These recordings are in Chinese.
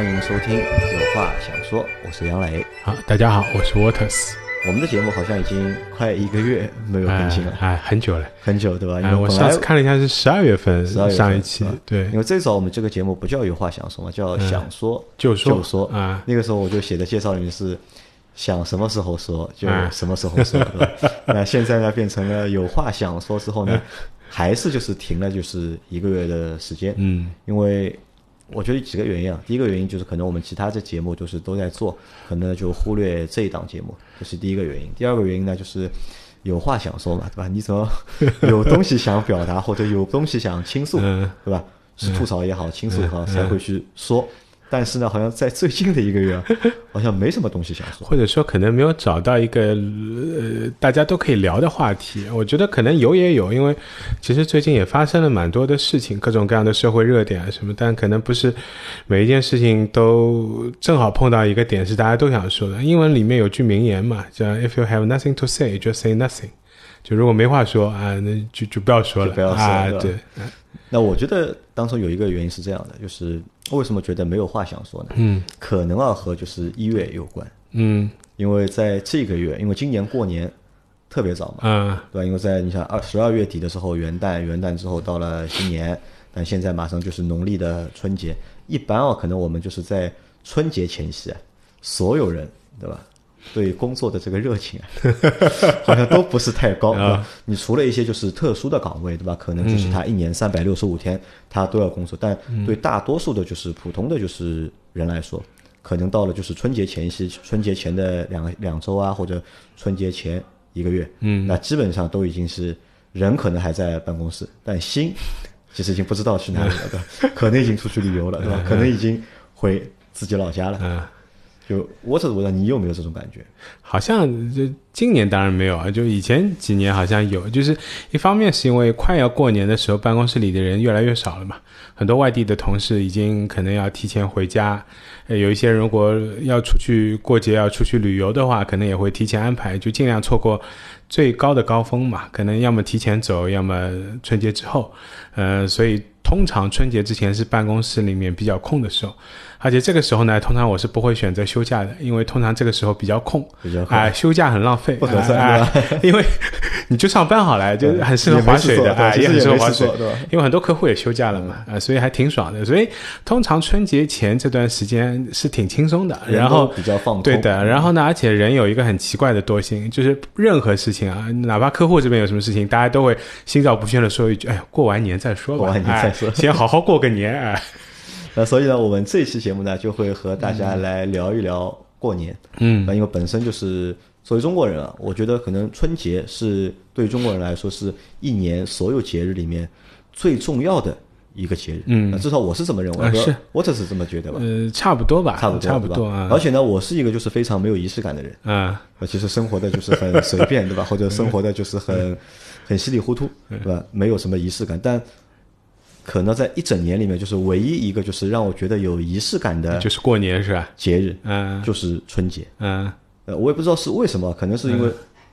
欢迎收听《有话想说》，我是杨磊。好，大家好，我是 Waters。我们的节目好像已经快一个月没有更新了，哎，很久了，很久对吧？因为，我上次看了一下是十二月份12月份上一期，对。因，为最早我们这个节目不叫有话想说嘛，叫想说就说就说。啊。那个时候我就写的介绍里面是想什么时候说就啊。什么时候说，对吧？那现在呢变成了有话想说之后呢，还是就是停了就是一个月的时间，嗯。因为我觉得几个原因啊，第一个原因就是可能我们其他的节目就是都在做，可能就忽略这一档节目，这是第一个原因。第二个原因呢，就是有话想说嘛，对吧？你怎么 有东西想表达，或者有东西想倾诉，嗯对吧？是吐槽也好，倾诉也好，才会去说。但是呢，好像在最近的一个月啊，好像没什么东西想说。或者说可能没有找到一个呃大家都可以聊的话题。我觉得可能有也有，因为其实最近也发生了蛮多的事情，各种各样的社会热点啊什么，但可能不是每一件事情都正好碰到一个点是大家都想说的。英文里面有句名言嘛，叫 "If you have nothing to say, just say nothing"。就如果没话说啊，那就就不要说了，就不要说啊，对对，那我觉得当中有一个原因是这样的，就是为什么觉得没有话想说呢？嗯可能啊和就是一月有关。嗯因为在这个月，因为今年过年特别早嘛，嗯对吧？因为在你想二十二月底的时候元旦，元旦之后到了新年，但现在马上就是农历的春节。一般啊，可能我们就是在春节前夕啊，所有人对吧，对工作的这个热情啊，好像都不是太高，啊？你除了一些就是特殊的岗位，对吧？可能就是他一年三百六十五天他都要工作，但对大多数的就是普通的就是人来说，可能到了就是春节前夕，春节前的两两周啊，或者春节前一个月，嗯那基本上都已经是人可能还在办公室，但心其实已经不知道去哪里了，对吧？可能已经出去旅游了，对吧？可能已经回自己老家了。啊。就我怎么知道你有没有这种感觉？好像就今年当然没有啊，就以前几年好像有，就是一方面是因为快要过年的时候，办公室里的人越来越少了嘛，很多外地的同事已经可能要提前回家，有一些如果要出去过节要出去旅游的话，可能也会提前安排，就尽量错过最高的高峰嘛，可能要么提前走，要么春节之后，呃，所以通常春节之前是办公室里面比较空的时候。而且这个时候呢，通常我是不会选择休假的，因为通常这个时候比较空，比较啊、休假很浪费，不合算啊、因为 你就上班好了，就很适合划水的啊、也很适合划水因为很多客户也休假了嘛，啊、所以还挺爽的。所以通常春节前这段时间是挺轻松的，然后比较放空对的，然后呢，而且人有一个很奇怪的多心，就是任何事情啊，哪怕客户这边有什么事情，大家都会心照不宣的说一句：“哎，过完年再说吧，过完年再说哎先好好过个年。”哎，那所以呢，我们这一期节目呢，就会和大家来聊一聊过年。嗯那因为本身就是作为中国人啊，我觉得可能春节是对中国人来说是一年所有节日里面最重要的一个节日。嗯至少我是这么认为，啊是我只是这么觉得吧，呃，差不多吧，差不多，差不多啊。而且呢，我是一个就是非常没有仪式感的人。啊，呃，其实生活的就是很随便，对吧？或者生活的就是很 很稀里糊涂，对吧？没有什么仪式感，但可能在一整年里面，就是唯一一个就是让我觉得有仪式感的就是过年是吧？节日，嗯就是春节。嗯呃，我也不知道是为什么，可能是因为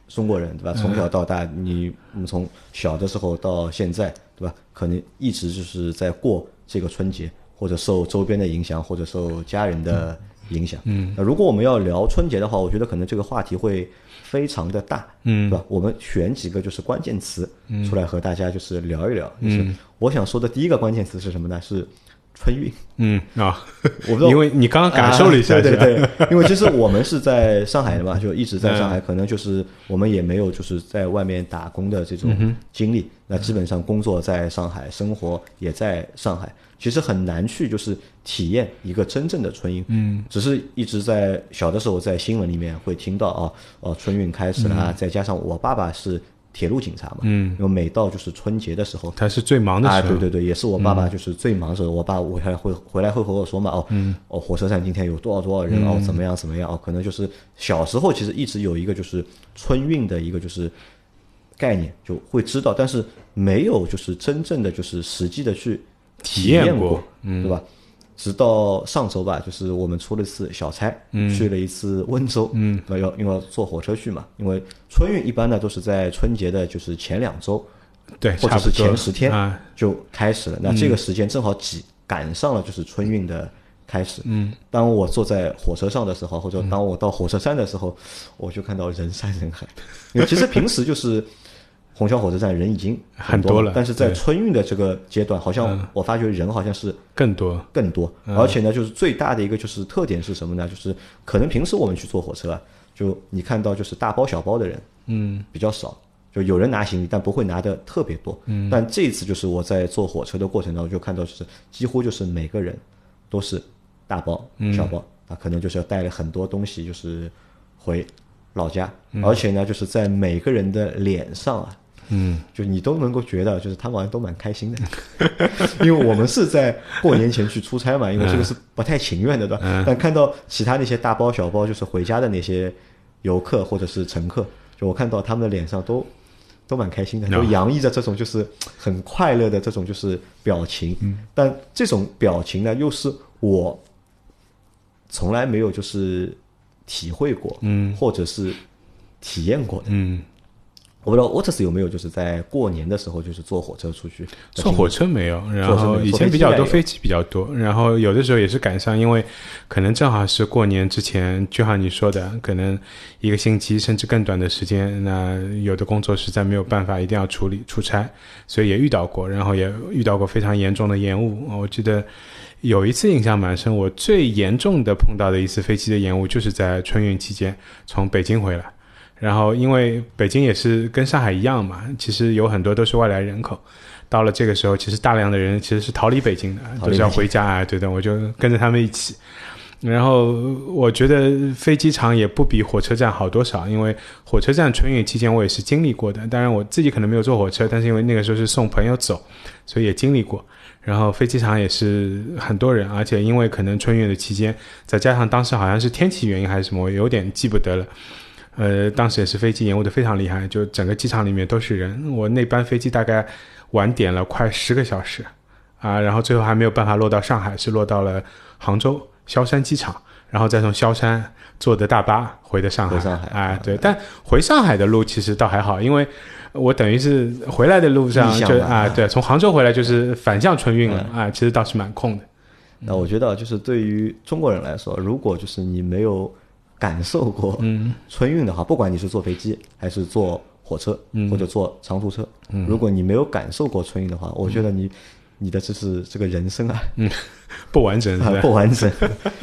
中国人，对吧？从小到大，你我们从小的时候到现在，对吧？可能一直就是在过这个春节，或者受周边的影响，或者受家人的影响。嗯，那如果我们要聊春节的话，我觉得可能这个话题会非常的大，嗯对吧？我们选几个就是关键词出来和大家就是聊一聊。就是我想说的第一个关键词是什么呢？是春运。嗯啊，我不知道因为你刚刚感受了一下，啊对对对，因为其实我们是在上海的嘛，就一直在上海，可能就是我们也没有就是在外面打工的这种经历，那基本上工作在上海，生活也在上海，其实很难去就是体验一个真正的春运，嗯，只是一直在小的时候在新闻里面会听到啊，哦，春运开始了啊，再加上我爸爸是铁路警察嘛，嗯，因为每到就是春节的时候，他是最忙的啊，时候，对对对，也是我爸爸就是最忙的时候，我爸我还会回来会和我说嘛，哦，哦，火车站今天有多少多少人，哦，怎么样怎么样，哦，可能就是小时候其实一直有一个就是春运的一个就是概念，就会知道，但是没有就是真正的就是实际的去体验验过嗯。对吧？直到上周吧，就是我们出了一次小差，嗯。去了一次温州，嗯，要因为要坐火车去嘛，因为春运一般呢都是在春节的就是前两周，对，或者是前十天啊，就开始了。那这个时间正好挤赶上了就是春运的开始。嗯，当我坐在火车上的时候，或者当我到火车站的时候，我就看到人山人海。因为其实平时就是虹桥火车站人已经很多了但是在春运的这个阶段，好像嗯。我发觉人好像是更多，更多，嗯。而且呢，就是最大的一个就是特点是什么呢？就是可能平时我们去坐火车啊，就你看到就是大包小包的人嗯。比较少，就有人拿行李，但不会拿的特别多。嗯，但这一次就是我在坐火车的过程当中，就看到就是几乎就是每个人都是大包嗯。小包，啊可能就是要带了很多东西，就是回老家，嗯。而且呢，就是在每个人的脸上啊，嗯。就你都能够觉得，就是他们好像都蛮开心的，因为我们是在过年前去出差嘛，因为这个是不太情愿的，对吧？但看到其他那些大包小包，就是回家的那些游客或者是乘客，就我看到他们的脸上都都蛮开心的，就洋溢着这种就是很快乐的这种就是表情。但这种表情呢，又是我从来没有就是体会过，嗯。或者是体验过的。嗯，我不知道 Otis 有没有就是在过年的时候就是坐火车出去，坐火车没有，然后以前比较多飞机比较多，然后有的时候也是赶上，因为可能正好是过年之前，就像你说的，可能一个星期甚至更短的时间，那有的工作实在没有办法，一定要处理出差，所以也遇到过，然后也遇到过非常严重的延误。我记得有一次印象蛮深，我最严重的碰到的一次飞机的延误，就是在春运期间从北京回来。然后，因为北京也是跟上海一样嘛，其实有很多都是外来人口。到了这个时候，其实大量的人其实是逃离北京的，都是要回家啊，对的，我就跟着他们一起。然后我觉得飞机场也不比火车站好多少，因为火车站春运期间我也是经历过的。当然我自己可能没有坐火车，但是因为那个时候是送朋友走，所以也经历过。然后飞机场也是很多人，而且因为可能春运的期间，再加上当时好像是天气原因还是什么，我有点记不得了。呃，当时也是飞机延误的非常厉害，就整个机场里面都是人。我那班飞机大概晚点了快十个小时啊，然后最后还没有办法落到上海，是落到了杭州萧山机场，然后再从萧山坐的大巴回的上海。回上海啊，对，但回上海的路其实倒还好，因为我等于是回来的路上就啊，对，从杭州回来就是反向春运了嗯啊，其实倒是蛮空的。那我觉得就是对于中国人来说，如果就是你没有感受过嗯。春运的话，不管你是坐飞机还是坐火车、嗯。或者坐长途车，如果你没有感受过春运的话，我觉得你你的这是这个人生啊，不完整？不完整，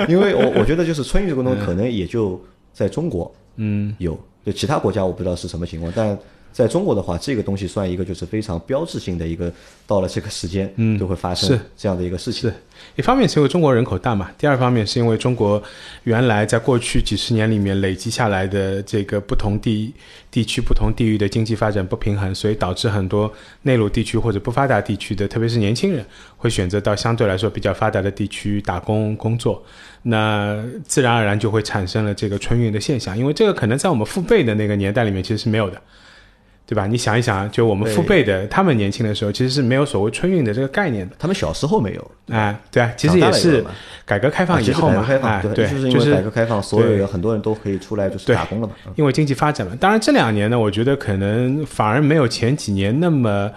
因为我我觉得就是春运这个东西可能也就在中国嗯。有，就其他国家我不知道是什么情况，但在中国的话，这个东西算一个就是非常标志性的一个，到了这个时间，嗯就会发生这样的一个事情。是一方面是因为中国人口大嘛，第二方面是因为中国原来在过去几十年里面累积下来的这个不同地地区、不同地域的经济发展不平衡，所以导致很多内陆地区或者不发达地区的，特别是年轻人会选择到相对来说比较发达的地区打工工作，那自然而然就会产生了这个春运的现象，因为这个可能在我们父辈的那个年代里面其实是没有的。对吧？你想一想，就我们父辈的，他们年轻的时候其实是没有所谓春运的这个概念的。他们小时候没有，哎，对啊，其实也是改革开放以后嘛，改革开放，哎，对，就是因为改革开放，所有对人很多人都可以出来就是打工了嘛。嗯因为经济发展嘛。当然这两年呢，我觉得可能反而没有前几年那么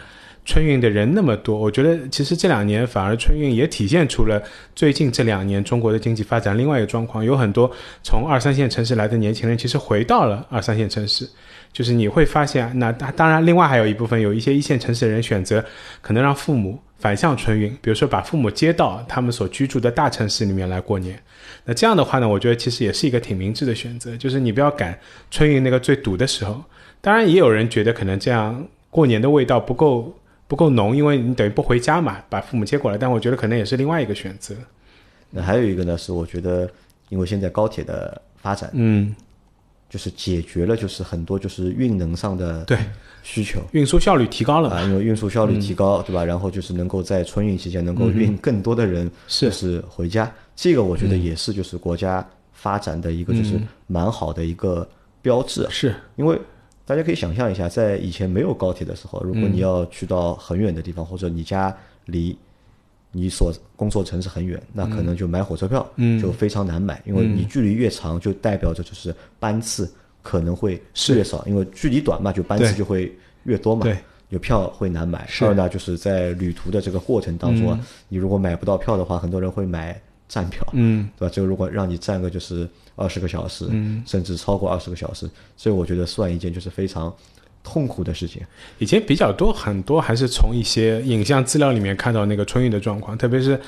春运的人那么多。我觉得其实这两年反而春运也体现出了最近这两年中国的经济发展另外一个状况，有很多从二三线城市来的年轻人其实回到了二三线城市。就是你会发现，那当然，另外还有一部分有一些一线城市的人选择可能让父母反向春运，比如说把父母接到他们所居住的大城市里面来过年。那这样的话呢，我觉得其实也是一个挺明智的选择，就是你不要赶春运那个最堵的时候。当然，也有人觉得可能这样过年的味道不够不够浓，因为你等于不回家嘛，把父母接过来。但我觉得可能也是另外一个选择。那还有一个呢，是我觉得，因为现在高铁的发展，嗯，就是解决了就是很多就是运能上的对，需求。运输效率提高了。啊，因为运输效率提高，对吧？然后就是能够在春运期间能够运更多的人是就是回家，这个我觉得也是就是国家发展的一个就是蛮好的一个标志。啊是，因为大家可以想象一下，在以前没有高铁的时候，如果你要去到很远的地方，或者你家离你所工作城市很远，那可能就买火车票嗯就非常难买，因为你距离越长，就代表着就是班次可能会是越少，因为距离短嘛，就班次就会越多嘛。对，有票会难买。二呢，就是在旅途的这个过程当中啊，你如果买不到票的话，很多人会买站票，嗯对吧？这个如果让你站个就是二十个小时，嗯，甚至超过二十个小时，所以我觉得算一件就是非常痛苦的事情。以前比较多，很多还是从一些影像资料里面看到那个春运的状况，特别是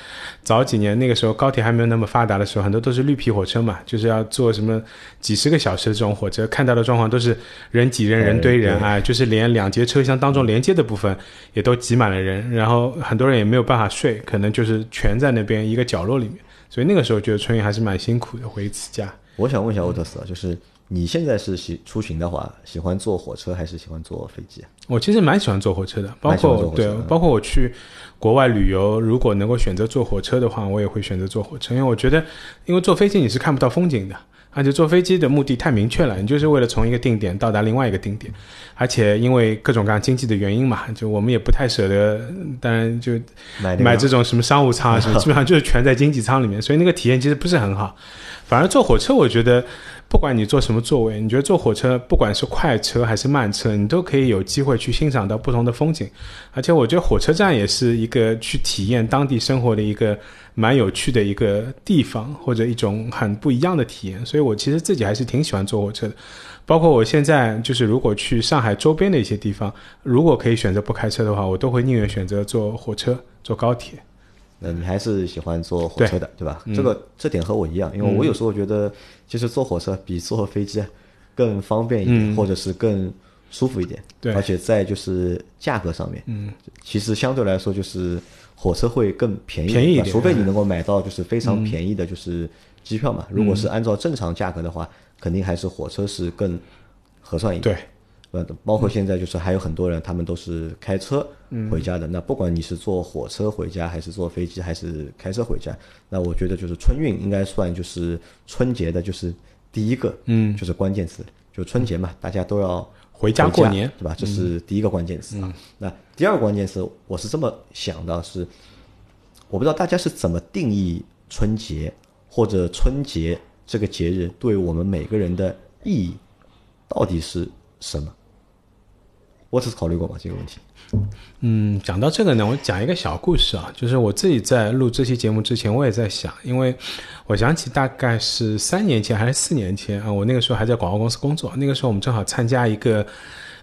早几年那个时候高铁还没有那么发达的时候，很多都是绿皮火车嘛，就是要坐什么几十个小时的这种火车，看到的状况都是人挤人、人堆人，啊哎，就是连两节车厢当中连接的部分也都挤满了人，然后很多人也没有办法睡，可能就是全在那边一个角落里面，所以那个时候觉得春运还是蛮辛苦的，回一次家。我想问一下欧特斯啊，就是你现在是喜出行的话，喜欢坐火车还是喜欢坐飞机啊？我其实蛮喜欢坐火车的，包括对包括我去国外旅游，如果能够选择坐火车的话，我也会选择坐火车，因为我觉得，因为坐飞机你是看不到风景的，而且坐飞机的目的太明确了，你就是为了从一个定点到达另外一个定点，而且因为各种各样经济的原因嘛，就我们也不太舍得，当然就买买这种什么商务舱啊什么，基本上就是全在经济舱里面，所以那个体验其实不是很好。反而坐火车，我觉得不管你坐什么座位，你觉得坐火车不管是快车还是慢车，你都可以有机会去欣赏到不同的风景。而且我觉得火车站也是一个去体验当地生活的一个蛮有趣的一个地方，或者一种很不一样的体验。所以我其实自己还是挺喜欢坐火车的。包括我现在就是，如果去上海周边的一些地方，如果可以选择不开车的话，我都会宁愿选择坐火车、坐高铁。那你还是喜欢坐火车的，对吧？嗯。这个这点和我一样，因为我有时候觉得，其实坐火车比坐飞机更方便一点，嗯。或者是更舒服一点。对。而且在就是价格上面，嗯，其实相对来说就是火车会更便宜，便宜一点除非你能够买到就是非常便宜的，就是机票嘛。如果是按照正常价格的话，肯定还是火车是更合算一点。对，呃，包括现在就是还有很多人，他们都是开车回家的。那不管你是坐火车回家，还是坐飞机，还是开车回家，那我觉得就是春运应该算就是春节的，就是第一个，嗯，就是关键词，就春节嘛，大家都要回家过年，对吧？这是第一个关键词啊。那第二个关键词，我是这么想的，是我不知道大家是怎么定义春节或者春节这个节日对我们每个人的意义到底是什么？我只是考虑过吗这个问题？嗯，讲到这个呢，我讲一个小故事啊，就是我自己在录这期节目之前，我也在想，因为我想起大概是三年前还是四年前啊，我那个时候还在广告公司工作，那个时候我们正好参加一个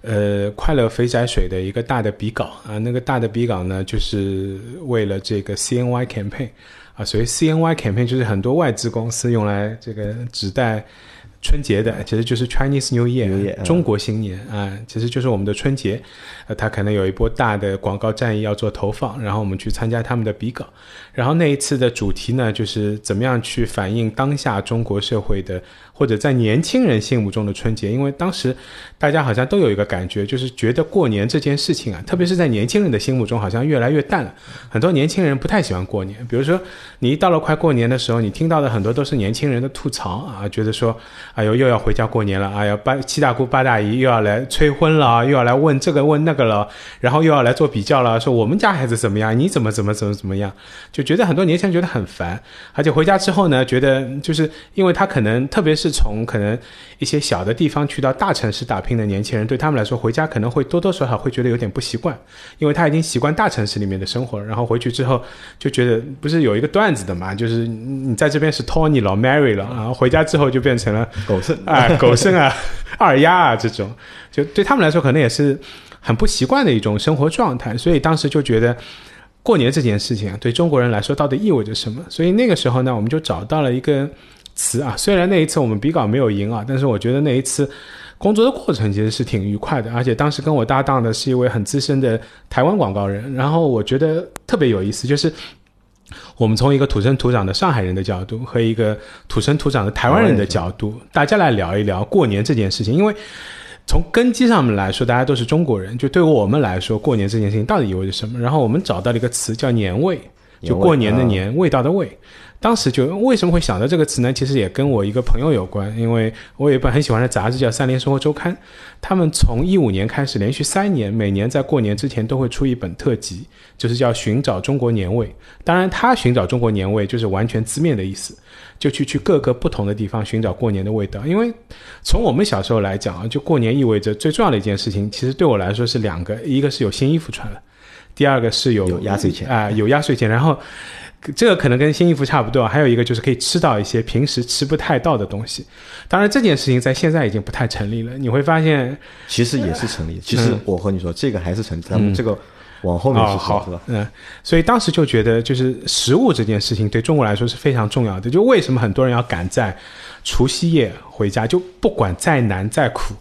呃快乐肥宅水的一个大的比稿啊，那个大的比稿呢，就是为了这个 CNY campaign 啊，所以 CNY campaign 就是很多外资公司用来这个指代。春节的其实就是 Chinese New Year，, New Year，嗯中国新年啊、其实就是我们的春节。呃，他可能有一波大的广告战役要做投放，然后我们去参加他们的比稿。然后那一次的主题呢，就是怎么样去反映当下中国社会的，或者在年轻人心目中的春节。因为当时大家好像都有一个感觉，就是觉得过年这件事情啊，特别是在年轻人的心目中，好像越来越淡了。很多年轻人不太喜欢过年，比如说你一到了快过年的时候，你听到的很多都是年轻人的吐槽啊，觉得说，哎呦又要回家过年了，哎呀八七大姑八大姨又要来催婚了，又要来问这个问那个了，然后又要来做比较了，说我们家孩子怎么样，你怎么怎么怎么怎么样，就觉得很多年轻人觉得很烦，而且回家之后呢，觉得就是因为他可能特别是从可能一些小的地方去到大城市打拼的年轻人，对他们来说回家可能会多多少少会觉得有点不习惯，因为他已经习惯大城市里面的生活了，然后回去之后就觉得不是有一个段子的嘛，就是你在这边是 Tony 了 Mary 了，然后回家之后就变成了狗剩啊狗剩啊二丫啊这种，就对他们来说可能也是很不习惯的一种生活状态，所以当时就觉得。过年这件事情啊，对中国人来说到底意味着什么？所以那个时候呢，我们就找到了一个词啊。虽然那一次我们比稿没有赢啊，但是我觉得那一次工作的过程其实是挺愉快的。而且当时跟我搭档的是一位很资深的台湾广告人，然后我觉得特别有意思，就是我们从一个土生土长的上海人的角度和一个土生土长的台湾人的角度，大家来聊一聊过年这件事情，因为。从根基上面来说，大家都是中国人。就对于我们来说，过年这件事情到底意味着什么？然后我们找到了一个词叫“年味”，就过年的年，味道的味。当时就为什么会想到这个词呢？其实也跟我一个朋友有关，因为我有一本很喜欢的杂志叫《三联生活周刊》，他们从一五年开始，连续三年，每年在过年之前都会出一本特辑，就是叫《寻找中国年味》。当然，他寻找中国年味就是完全字面的意思，就去去各个不同的地方寻找过年的味道。因为从我们小时候来讲啊，就过年意味着最重要的一件事情，其实对我来说是两个，一个是有新衣服穿了。第二个是有有压岁钱啊、有压岁钱，然后。这个可能跟新衣服差不多，还有一个就是可以吃到一些平时吃不太到的东西。当然，这件事情在现在已经不太成立了。你会发现，其实也是成立的。其实我和你说，这个还是成立，咱们这个往后面去说，哦好是吧？嗯，所以当时就觉得，就是食物这件事情对中国来说是非常重要的。就为什么很多人要赶在除夕夜回家，就不管再难再苦，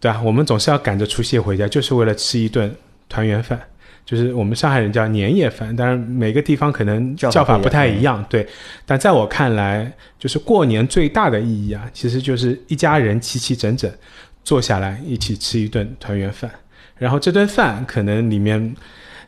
对吧？我们总是要赶着除夕夜回家，就是为了吃一顿团圆饭。就是我们上海人叫年夜饭，当然每个地方可能叫法不太一样，对。但在我看来，就是过年最大的意义啊，其实就是一家人齐齐整整坐下来一起吃一顿团圆饭，然后这顿饭可能里面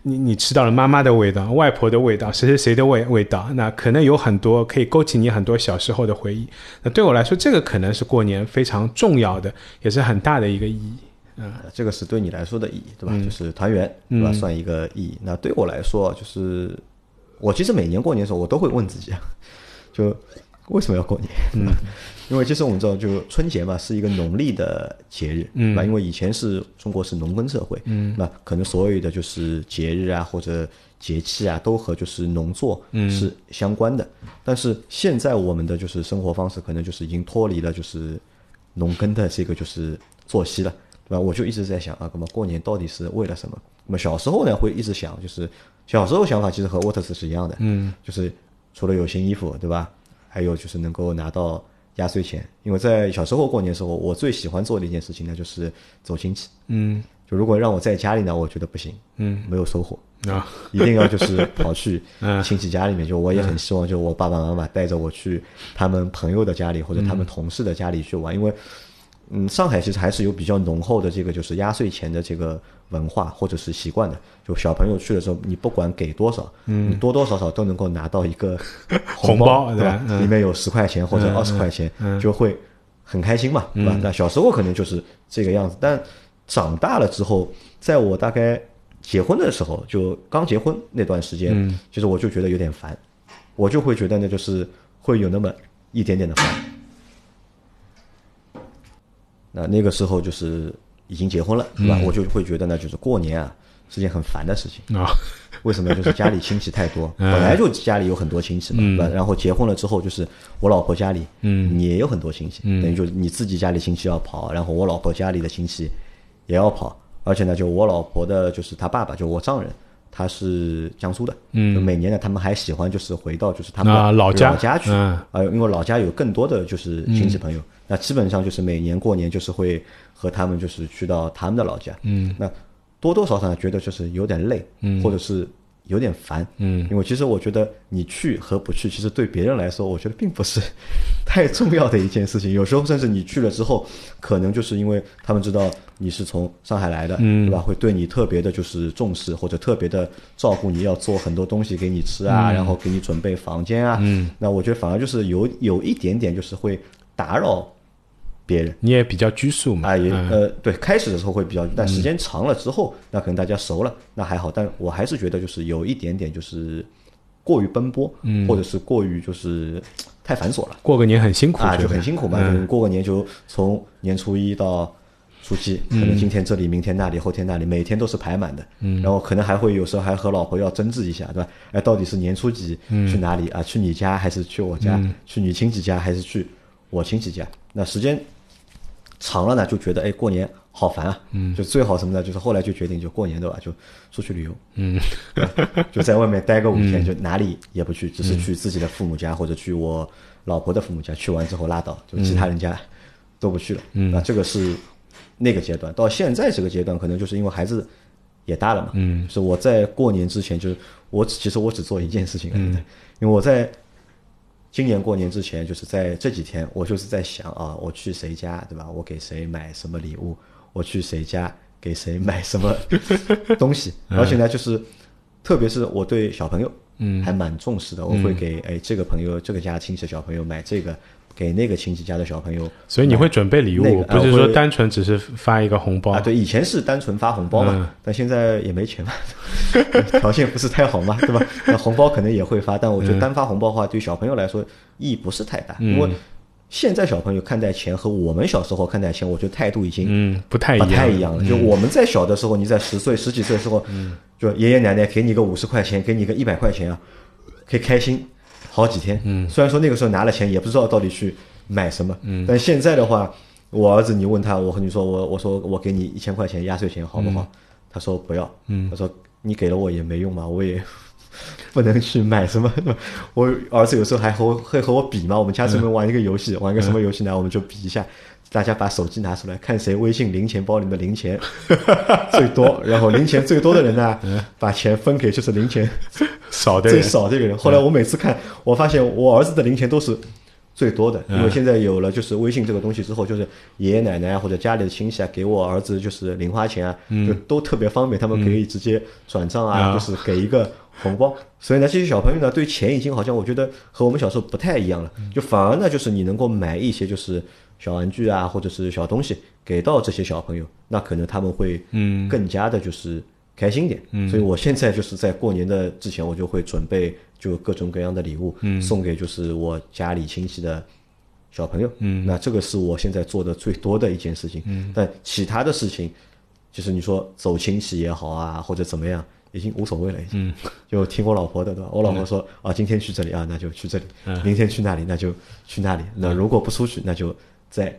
你你吃到了妈妈的味道、外婆的味道、谁谁谁的味味道，那可能有很多可以勾起你很多小时候的回忆。那对我来说，这个可能是过年非常重要的，也是很大的一个意义。呃这个是对你来说的意义，对嗯吧？就是团圆，对吧？算一个意义。那对我来说，就是我其实每年过年的时候，我都会问自己，啊，就为什么要过年？嗯，因为其实我们知道，就春节嘛，是一个农历的节日，嗯，吧？因为以前是中国是农耕社会，嗯，那可能所有的就是节日啊或者节气啊，都和就是农作是相关的。但是现在我们的就是生活方式，可能就是已经脱离了就是农耕的这个就是作息了，对吧？我就一直在想啊，那么过年到底是为了什么？那么小时候呢，会一直想，就是小时候想法其实和沃特斯是一样的，嗯，就是除了有新衣服，对吧？还有就是能够拿到压岁钱，因为在小时候过年的时候，我最喜欢做的一件事情呢，就是走亲戚。嗯就如果让我在家里呢，我觉得不行，嗯没有收获，啊一定要就是跑去 嗯亲戚家里面。就我也很希望，就我爸爸妈妈带着我去他们朋友的家里或者他们同事的家里去玩，因为嗯，上海其实还是有比较浓厚的这个就是压岁钱的这个文化或者是习惯的。就小朋友去的时候，你不管给多少，嗯，你多多少少都能够拿到一个 红包，包对吧？嗯里面有十块钱或者嗯二十块钱，就会很开心嘛，对吧？那小时候可能就是这个样子，但长大了之后，在我大概结婚的时候，就刚结婚那段时间，其实我就觉得有点烦，我就会觉得呢，就是会有那么一点点的烦。那那个时候就是已经结婚了，是吧？我就会觉得呢，就是过年啊是件很烦的事情。啊 为什么？就是家里亲戚太多，本来就家里有很多亲戚嘛，对吧？然后结婚了之后，就是我老婆家里，也有很多亲戚，等于就是你自己家里亲戚要跑，然后我老婆家里的亲戚也要跑，而且呢，就我老婆的，就是她爸爸，就我丈人，他是江苏的，嗯，每年呢，他们还喜欢就是回到就是他们老家。老家去，嗯。啊，因为老家有更多的就是亲戚朋友，那基本上就是每年过年就是会和他们就是去到他们的老家，嗯，那多多少少觉得就是有点累，嗯，或者是有点烦，嗯，因为其实我觉得你去和不去，其实对别人来说，我觉得并不是 太重要的一件事情。有时候甚至你去了之后，可能就是因为他们知道你是从上海来的，嗯，对吧？会对你特别的就是重视，或者特别的照顾你，要做很多东西给你吃啊，然后给你准备房间啊，嗯，那我觉得反而就是有有一点点就是会打扰别人。你也比较拘束嘛，啊，也嗯呃，对，开始的时候会比较，但时间长了之后，那可能大家熟了，那还好。但我还是觉得就是有一点点就是过于奔波，嗯或者是过于就是太繁琐了过个年很辛苦，啊，就很辛苦嘛。就是过个年就从年初一到初七，可能今天这里，明天那里，后天那里，每天都是排满的。嗯，然后可能还会有时候还和老婆要争执一下，对吧？哎，到底是年初几去哪里啊？去你家还是去我家？去你亲戚家还是去我亲戚家？那时间长了呢，就觉得哎，过年好烦啊。嗯，就最好什么呢？就是后来就决定，就过年对吧？就出去旅游。嗯，就在外面待个五天，就哪里也不去，只是去自己的父母家或者去我老婆的父母家。去完之后拉倒，就其他人家都不去了。嗯，那这个是那个阶段。到现在这个阶段，可能就是因为孩子也大了嘛。嗯，是我在过年之前，就是我只其实我只做一件事情，嗯，因为我在。今年过年之前，就是在这几天，我就是在想啊，我去谁家，对吧？我给谁买什么礼物？我去谁家给谁买什么东西？而且呢，就是特别是我对小朋友，嗯，还蛮重视的。我会给哎这个朋友这个家亲戚小朋友买这个，给那个亲戚家的小朋友。所以你会准备礼物，那个不是说单纯只是发一个红包啊，对，以前是单纯发红包嘛，嗯但现在也没钱嘛，条件不是太好嘛，对吧？那红包可能也会发，但我觉得单发红包的话，对小朋友来说意义不是太大，因为现在小朋友看待钱和我们小时候看待钱，我觉得态度已经嗯，不太一不，太一样了。就我们在小的时候，你在十岁、十几岁的时候，就爷爷奶奶给你个五十块钱，给你个一百块钱啊，可以开心好几天。嗯，虽然说那个时候拿了钱也不知道到底去买什么，嗯，但现在的话，我儿子你问他，我和你说我我说我给你一千块钱压岁钱好不好？他说不要，嗯，他说你给了我也没用嘛，我也。不能去买什么，我儿子有时候还和我会和我比嘛。我们家专门玩一个游戏，玩个什么游戏呢？我们就比一下，大家把手机拿出来，看谁微信零钱包里面的零钱 最多，然后零钱最多的人呢，把钱分给就是零钱 少的最少这个人。后来我每次看，我发现我儿子的零钱都是最多的，因为现在有了就是微信这个东西之后，就是爷爷奶奶啊或者家里的亲戚啊给我儿子就是零花钱啊，就都特别方便，他们可以直接转账啊，啊。就是给一个。红包，所以呢，这些小朋友呢，对钱已经好像我觉得和我们小时候不太一样了，就反而呢，就是你能够买一些就是小玩具啊，或者是小东西给到这些小朋友，那可能他们会嗯更加的就是开心点。嗯，所以我现在就是在过年的之前，我就会准备就各种各样的礼物，嗯，送给就是我家里亲戚的小朋友。嗯，那这个是我现在做的最多的一件事情。嗯，但其他的事情，就是你说走亲戚也好啊，或者怎么样。已经无所谓了，已经就听我老婆的，对吧？我老婆说啊，今天去这里啊，那就去这里；明天去那里，那就去那里。那如果不出去，那就在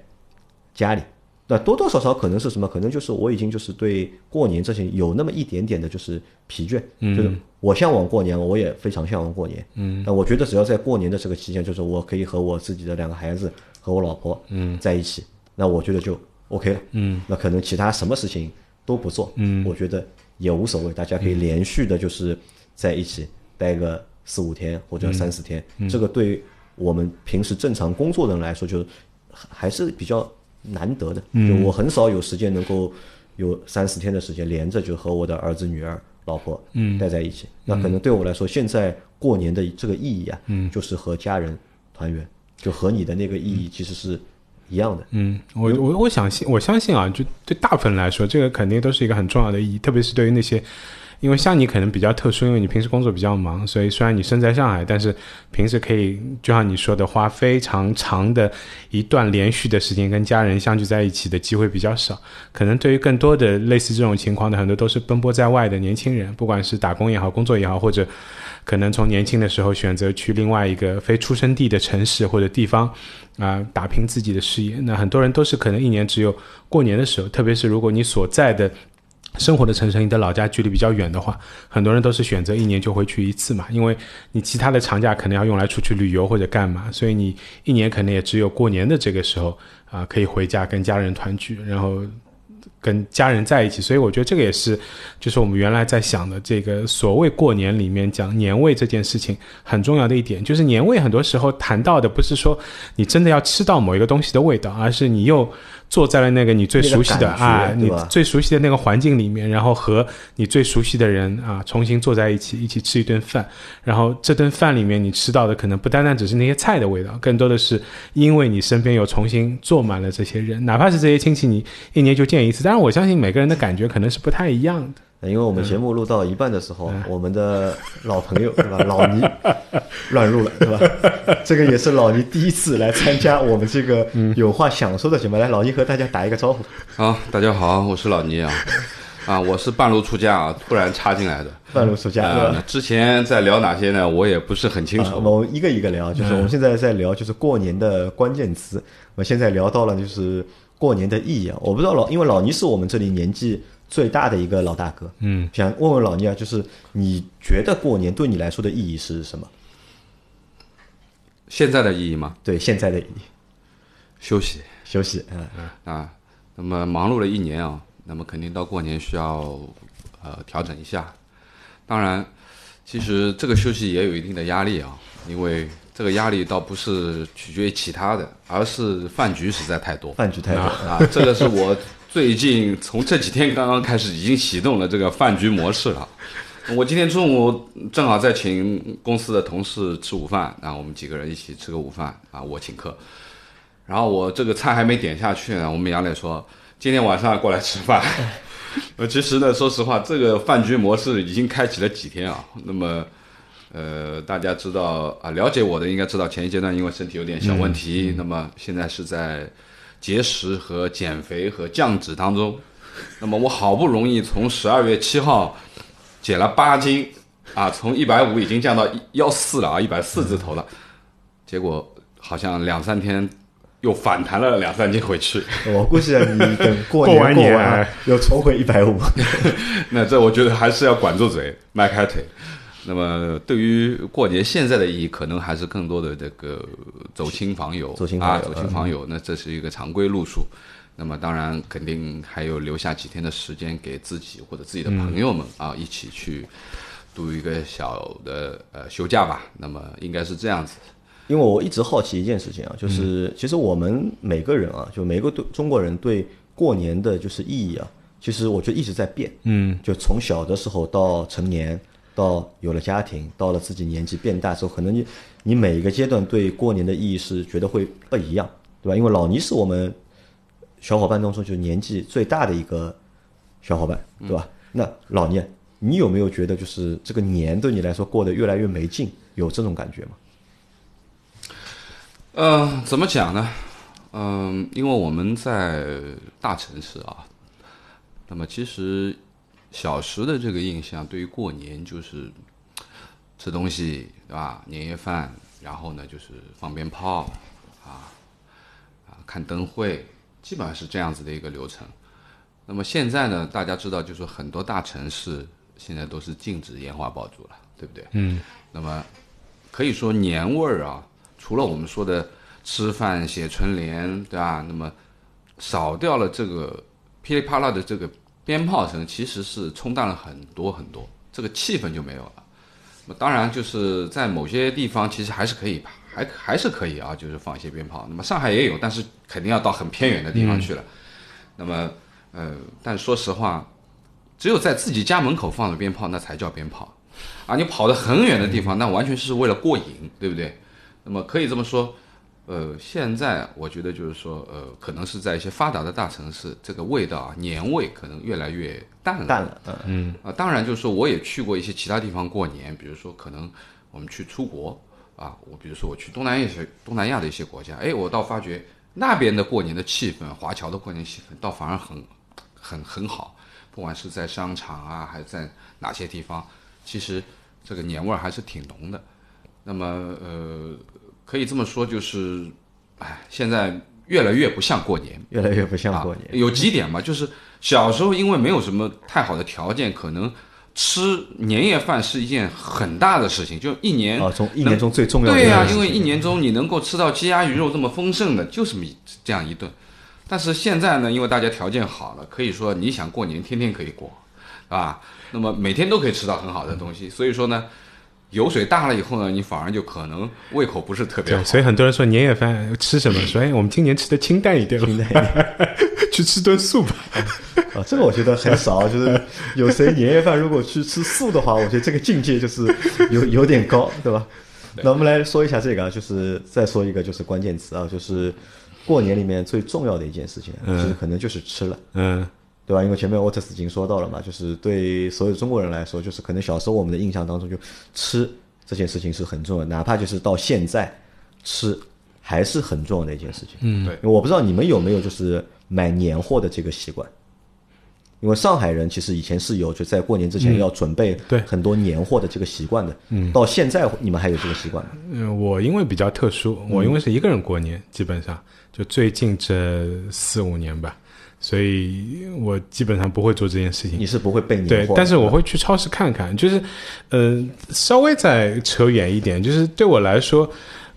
家里。那多多少少可能是什么？可能就是我已经就是对过年这些有那么一点点的就是疲倦。就是我向往过年，我也非常向往过年。嗯，那我觉得只要在过年的这个期间，就是我可以和我自己的两个孩子和我老婆嗯在一起，那我觉得就 OK 了。嗯，那可能其他什么事情都不做。嗯，我觉得。也无所谓，大家可以连续的，就是在一起待个四五天或者三四天。这个对我们平时正常工作的人来说，就还是比较难得的。就我很少有时间能够有三四天的时间连着就和我的儿子、女儿、老婆待在一起。那可能对我来说，现在过年的这个意义啊，就是和家人团圆，就和你的那个意义其实是。一样的，嗯，我我我相信，我相信啊，就对大部分人来说，这个肯定都是一个很重要的意义，特别是对于那些，因为像你可能比较特殊，因为你平时工作比较忙，所以虽然你身在上海，但是平时可以就像你说的，花非常长的一段连续的时间跟家人相聚在一起的机会比较少。可能对于更多的类似这种情况的，很多都是奔波在外的年轻人，不管是打工也好，工作也好，或者。可能从年轻的时候选择去另外一个非出生地的城市或者地方，啊，打拼自己的事业。那很多人都是可能一年只有过年的时候，特别是如果你所在的生活的城市你的老家距离比较远的话，很多人都是选择一年就回去一次嘛，因为你其他的长假可能要用来出去旅游或者干嘛，所以你一年可能也只有过年的这个时候啊，可以回家跟家人团聚，然后。跟家人在一起，所以我觉得这个也是，就是我们原来在想的这个所谓过年里面讲年味这件事情很重要的一点，就是年味很多时候谈到的不是说你真的要吃到某一个东西的味道，而是你又。坐在了那个你最熟悉的啊，你最熟悉的那个环境里面，然后和你最熟悉的人啊重新坐在一起，一起吃一顿饭。然后这顿饭里面你吃到的可能不单单只是那些菜的味道，更多的是因为你身边有重新坐满了这些人，哪怕是这些亲戚，你一年就见一次。当然，我相信每个人的感觉可能是不太一样的。因为我们节目录到一半的时候，我们的老朋友对吧，老倪 乱入了对吧？这个也是老倪第一次来参加我们这个有话想说的节目。来，老倪和大家打一个招呼。好，大家好，我是老倪啊，啊，我是半路出家啊，突然插进来的。半路出家，对吧？之前在聊哪些呢？我也不是很清楚。我们一个一个聊，就是我们现在在聊，就是过年的关键词。我现在聊到了就是过年的意义啊，我不知道老，因为老倪是我们这里年纪。最大的一个老大哥，嗯，想问问老聂啊，就是你觉得过年对你来说的意义是什么？现在的意义吗？对，现在的意义，休息，休息，嗯嗯啊，那么忙碌了一年啊，那么肯定到过年需要呃调整一下。当然，其实这个休息也有一定的压力啊，因为这个压力倒不是取决于其他的，而是饭局实在太多，饭局太多啊，这个是我。最近从这几天刚刚开始，已经启动了这个饭局模式了。我今天中午正好在请公司的同事吃午饭，然后我们几个人一起吃个午饭啊，我请客。然后我这个菜还没点下去呢，我们杨磊说今天晚上过来吃饭。呃，其实呢，说实话，这个饭局模式已经开启了几天啊。那么呃，大家知道啊，了解我的应该知道，前一阶段因为身体有点小问题，那么现在是在节食和减肥和降脂当中。那么我好不容易从十二月七号减了八斤，啊，从一百五已经降到幺四了啊，一百四字头了，结果好像两三天又反弹了两三斤回去。我估计你等过过完年年过完又重回一百五。那这我觉得还是要管住嘴，迈开腿。那么对于过年现在的意义，可能还是更多的这个走亲访友，走亲访友啊，走亲访友。那这是一个常规路数。那么当然肯定还有留下几天的时间给自己或者自己的朋友们、啊，一起去度一个小的呃休假吧。那么应该是这样子。因为我一直好奇一件事情啊，就是其实我们每个人啊，就每个对中国人对过年的就是意义啊，其实我觉得一直在变。嗯，就从小的时候到成年，到有了家庭，到了自己年纪变大之后，可能你你每一个阶段对过年的意义是觉得会不一样，对吧？因为老倪是我们小伙伴当中就年纪最大的一个小伙伴，对吧？那老倪，你有没有觉得就是这个年对你来说过得越来越没劲，有这种感觉吗？嗯，怎么讲呢？嗯，因为我们在大城市啊，那么其实小时的这个印象，对于过年就是吃东西，对吧？年夜饭，然后呢就是放鞭炮，啊啊看灯会，基本上是这样子的一个流程。那么现在呢，大家知道，就是很多大城市现在都是禁止烟花爆竹了，对不对？嗯。那么可以说年味儿啊，除了我们说的吃饭、写春联，对吧？那么少掉了这个噼里啪啦的这个鞭炮声，其实是冲淡了很多很多，这个气氛就没有了。那么当然就是在某些地方，其实还是可以吧，还还是可以啊，就是放一些鞭炮。那么上海也有，但是肯定要到很偏远的地方去了。那么呃，但说实话，只有在自己家门口放的鞭炮，那才叫鞭炮。啊，你跑得很远的地方，那完全是为了过瘾，对不对？那么可以这么说，呃，现在我觉得就是说，呃，可能是在一些发达的大城市，这个味道啊，年味可能越来越淡了。淡了，嗯嗯啊，当然就是说，我也去过一些其他地方过年，比如说可能我们去出国啊，我比如说我去东南亚一些东南亚的一些国家，哎，我倒发觉那边的过年的气氛，华侨的过年气氛倒反而很很很好，不管是在商场啊，还是在哪些地方，其实这个年味儿还是挺浓的。那么呃，可以这么说，就是，哎，现在越来越不像过年。越来越不像过年。啊。有几点吧，就是小时候因为没有什么太好的条件，可能吃年夜饭是一件很大的事情，就一年。啊，从一年中最重要的对呀、因为一年中你能够吃到鸡鸭鱼肉这么丰盛的，就这么一这样一顿。但是现在呢，因为大家条件好了，可以说你想过年天天可以过，是吧？那么每天都可以吃到很好的东西，所以说呢，油水大了以后呢，你反而就可能胃口不是特别对，好。所以很多人说年夜饭吃什么？说哎，我们今年吃的清淡一点吧，清淡一点 去吃顿素吧。啊，这个我觉得很少，就是有谁年夜饭如果去吃素的话，我觉得这个境界就是有有点高，对吧？那我们来说一下这个啊，就是再说一个就是关键词啊，就是过年里面最重要的一件事情，就是可能就是吃了。嗯对吧？因为前面 Otis 已经说到了嘛，就是对所有中国人来说，就是可能小时候我们的印象当中，就吃这件事情是很重要，哪怕就是到现在，吃还是很重要的一件事情。嗯对因为我不知道你们有没有就是买年货的这个习惯，因为上海人其实以前是有就在过年之前要准备对很多年货的这个习惯的。嗯，到现在你们还有这个习惯吗？嗯，我因为比较特殊，我因为是一个人过年，基本上就最近这四五年吧，所以我基本上不会做这件事情。你是不会备年对，，但是我会去超市看看，就是，呃，稍微再扯远一点，就是对我来说，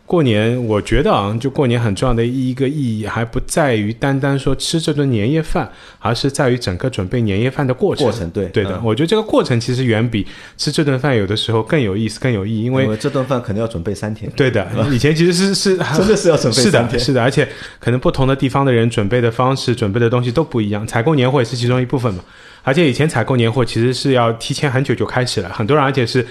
过年我觉得啊，就过年很重要的一个意义，还不在于单单说吃这顿年夜饭，而是在于整个准备年夜饭的过程。过程对对的，嗯我觉得这个过程其实远比吃这顿饭有的时候更有意思、更有意义，因为这顿饭可能要准备三天。对的，以前其实是是 真的是要准备是的，三天是的，而且可能不同的地方的人准备的方式、准备的东西都不一样。采购年货也是其中一部分嘛。而且以前采购年货其实是要提前很久就开始了，很多人而且是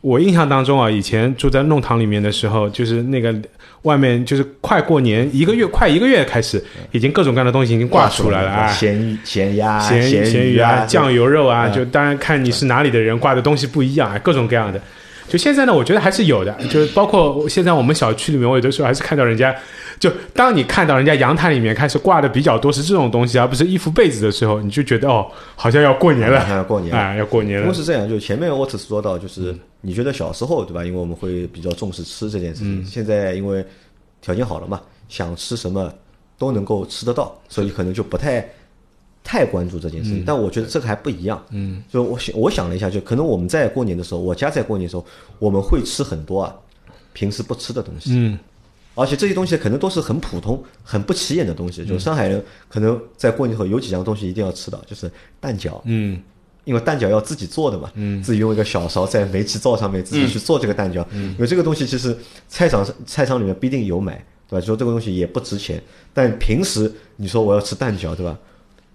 我印象当中啊，以前住在弄堂里面的时候，就是那个外面就是快过年一个月，快一个月开始，已经各种各样的东西已经挂出来了啊。咸鱼、咸鸭、咸咸咸鱼啊、酱油肉啊，嗯就当然看你是哪里的人挂的东西不一样啊，各种各样的。就现在呢，我觉得还是有的，就是包括现在我们小区里面，我有的时候还是看到人家，就当你看到人家阳台里面开始挂的比较多是这种东西，而不是衣服被子的时候，你就觉得哦，好像要过年了，要过年了啊，要过年了。不是这样，就前面我只是说到，就是你觉得小时候对吧？因为我们会比较重视吃这件事情，现在因为条件好了嘛，想吃什么都能够吃得到，所以可能就不太太关注这件事情。但我觉得这个还不一样。嗯，就我想我想了一下，就可能我们在过年的时候，我家在过年的时候，我们会吃很多啊平时不吃的东西。嗯，而且这些东西可能都是很普通、很不起眼的东西。就上海人可能在过年后有几样东西一定要吃到，就是蛋饺。嗯因为蛋饺要自己做的嘛，嗯自己用一个小勺在煤气灶上面自己去做这个蛋饺，嗯因为这个东西其实菜场上菜场里面不一定有买，对吧？就说这个东西也不值钱，但平时你说我要吃蛋饺，对吧？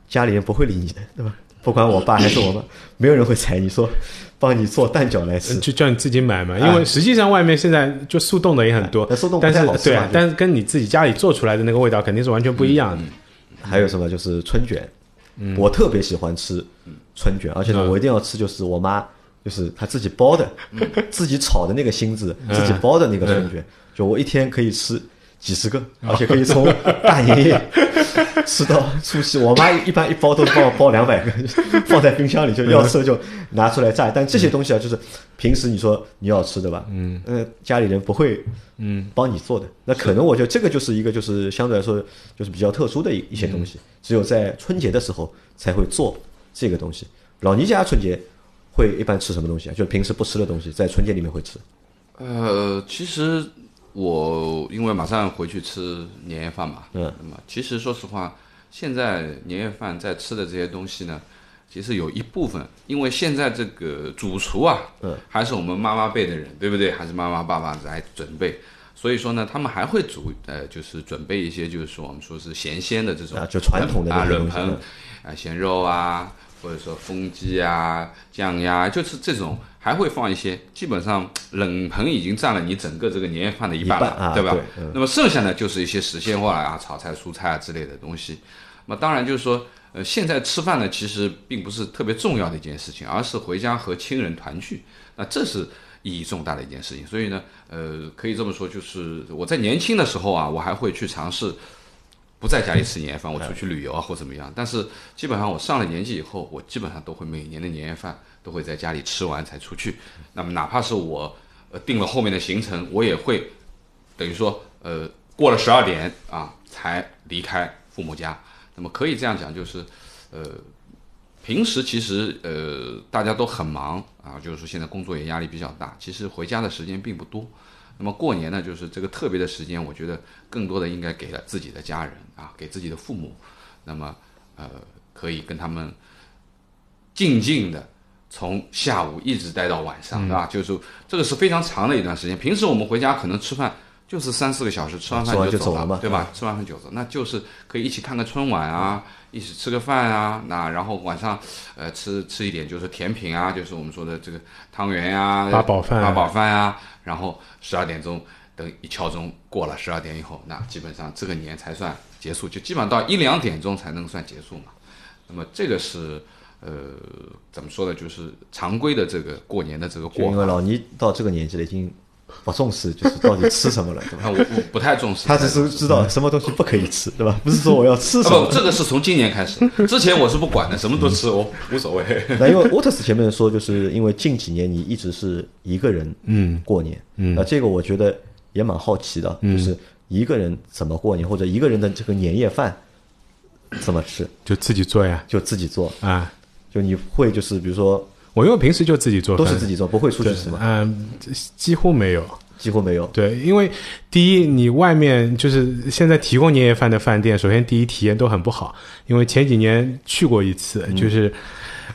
家里人不会理你的，对吧？不管我爸还是我妈，没有人会睬你说帮你做蛋饺来吃。就叫你自己买嘛，因为实际上外面现在就速冻的也很多那，速冻但是对啊但是跟你自己家里做出来的那个味道肯定是完全不一样的。还有什么就是春卷，我特别喜欢吃春卷，而且呢，嗯。我一定要吃就是我妈就是她自己包的，自己炒的那个芯子，自己包的那个春卷，就我一天可以吃几十个，而且可以从大年夜 吃到除夕。我妈一般一包都帮我包两百个，放在冰箱里，就要吃就拿出来炸。但这些东西啊，就是平时你说你要吃的吧？嗯，呃，家里人不会嗯。帮你做的。那可能我觉得这个就是一个就是相对来说就是比较特殊的一一些东西，只有在春节的时候才会做这个东西。老倪家春节会一般吃什么东西啊？就平时不吃的东西，在春节里面会吃。呃，其实我因为马上回去吃年夜饭嘛，嗯，那么其实说实话，现在年夜饭在吃的这些东西呢，其实有一部分，因为现在这个主厨啊，嗯，还是我们妈妈辈的人，对不对？还是妈妈爸爸来准备，所以说呢，他们还会煮呃，就是准备一些，就是说我们说是咸鲜的这种啊就传统的啊冷盆啊咸肉啊，或者说风鸡啊、酱鸭，就是这种还会放一些，基本上冷盆已经占了你整个这个年夜饭的一半了，半啊对吧？对嗯那么剩下呢，就是一些实现化啊、炒菜、蔬菜啊之类的东西。那么当然就是说，呃，现在吃饭呢，其实并不是特别重要的一件事情，而是回家和亲人团聚。那这是意义重大的一件事情。所以呢，呃，可以这么说，就是我在年轻的时候啊，我还会去尝试不在家里吃年夜饭，我出去旅游啊或怎么样。但是基本上我上了年纪以后，我基本上都会每年的年夜饭都会在家里吃完才出去。那么哪怕是我呃定了后面的行程，我也会等于说呃过了十二点啊才离开父母家。那么可以这样讲，就是呃平时其实呃大家都很忙啊，就是说现在工作也压力比较大，其实回家的时间并不多。那么过年呢，就是这个特别的时间，我觉得更多的应该给了自己的家人啊，给自己的父母。那么呃，可以跟他们静静的从下午一直待到晚上，对吧？就是这个是非常长的一段时间。平时我们回家可能吃饭就是三四个小时，吃完饭就走走了嘛对吧？吃完饭就走，那就是可以一起看个春晚啊，一起吃个饭啊，那然后晚上呃吃吃一点就是甜品啊，就是我们说的这个汤圆呀、八宝饭啊八宝饭啊，然后十二点钟等一敲钟过了十二点以后，那基本上这个年才算结束，就基本上到一两点钟才能算结束嘛。那么这个是呃怎么说呢？就是常规的这个过年的这个过因为。老倪到这个年纪了，已经不重视就是到底吃什么了，对吧？我我不太重视，他只是知道什么东西不可以吃，对吧？不是说我要吃什么。这个是从今年开始，之前我是不管的，什么都吃，我无所谓。那因为沃特斯前面说，就是因为近几年你一直是一个人嗯过年，嗯那这个我觉得也蛮好奇的，就是一个人怎么过年，或者一个人的这个年夜饭怎么吃，就自己做呀就自己做，啊！就你会就是比如说我因为平时就自己做饭，都是自己做，不会出去对吃嘛？嗯，几乎没有。几乎没有。对，因为第一，你外面就是现在提供年夜饭的饭店，首先第一体验都很不好，因为前几年去过一次，就是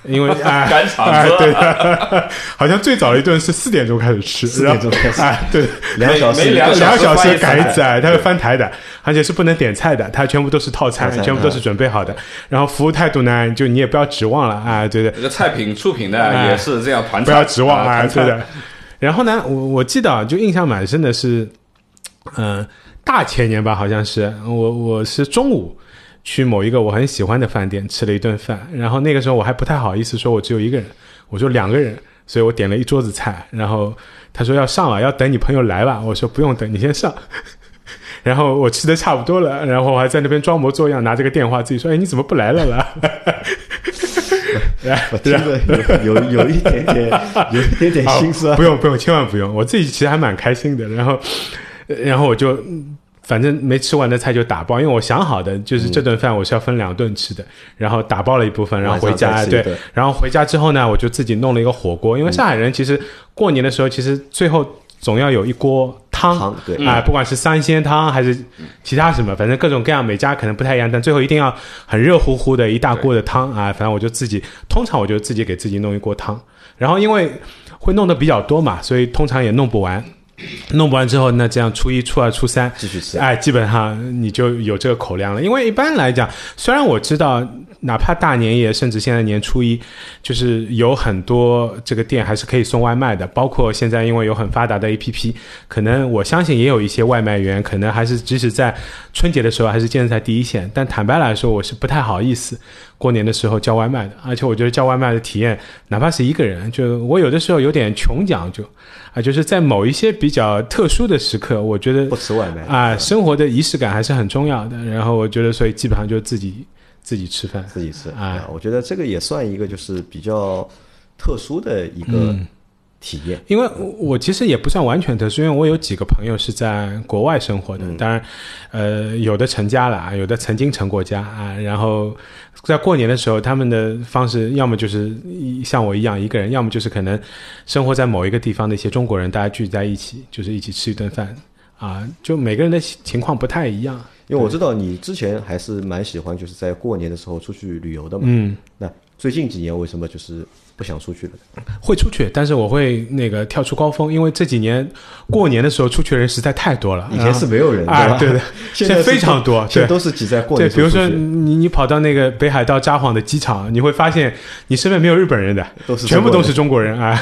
因为 啊，赶场子啊对的，好像最早的一顿是四点钟开始吃，四点钟开始啊，对，两小时每两两个小时翻一次啊，它会翻台的，而且是不能点菜的，他全部都是套餐套，餐。全部都是准备好的。然后服务态度呢，就你也不要指望了啊，对的，这个菜品出品的哎。也是这样团不要指望啊，对的。然后呢，我我记得啊，就印象蛮深的是，嗯、大前年吧，好像是我我是中午去某一个我很喜欢的饭店吃了一顿饭，然后那个时候我还不太好意思说我只有一个人，我说两个人所以我点了一桌子菜，然后他说要上了，要等你朋友来吧。我说不用等，你先上。然后我吃的差不多了，然后我还在那边装模作样拿着个电话自己说：“哎，你怎么不来了啦？” 我听着有有有一点点 有一点点心酸。不用不用，千万不用，我自己其实还蛮开心的。然后然后我就反正没吃完的菜就打包，因为我想好的就是这顿饭我是要分两顿吃的，然后打包了一部分，然后回家对然后回家之后呢，我就自己弄了一个火锅，因为上海人其实过年的时候其实最后总要有一锅汤。啊、不管是三鲜汤还是其他什么，反正各种各样，每家可能不太一样，但最后一定要很热乎乎的一大锅的汤啊。反正我就自己，通常我就自己给自己弄一锅汤，然后因为会弄的比较多嘛，所以通常也弄不完。弄不完之后，那这样初一、初二、初三继续吃哎，基本上你就有这个口粮了。因为一般来讲，虽然我知道，哪怕大年夜，甚至现在年初一，就是有很多这个店还是可以送外卖的，包括现在因为有很发达的 APP，可能我相信也有一些外卖员，可能还是即使在春节的时候还是坚持在第一线。但坦白来说，我是不太好意思过年的时候叫外卖的，而且我觉得叫外卖的体验，哪怕是一个人，就我有的时候有点穷讲究啊，就是在某一些比较特殊的时刻，我觉得不吃外卖啊，生活的仪式感还是很重要的。然后我觉得，所以基本上就自己自己吃饭。自己吃啊啊，我觉得这个也算一个就是比较特殊的一个嗯体验。因为我我其实也不算完全特殊，因为我有几个朋友是在国外生活的，当然，呃，有的成家了啊，有的曾经成过家啊，然后在过年的时候，他们的方式要么就是像我一样一个人，要么就是可能生活在某一个地方的一些中国人，大家聚在一起，就是一起吃一顿饭啊，就每个人的情况不太一样。因为我知道你之前还是蛮喜欢就是在过年的时候出去旅游的嘛。嗯，那最近几年为什么就是不想出去了？会出去，但是我会那个跳出高峰，因为这几年过年的时候出去的人实在太多了。以前是没有人，啊，吧？对的，在现在非常多，现在都是挤在过对，比如说你你跑到那个北海道札幌的机场，你会发现你身边没有日本人的，都是全部都是中中国人啊，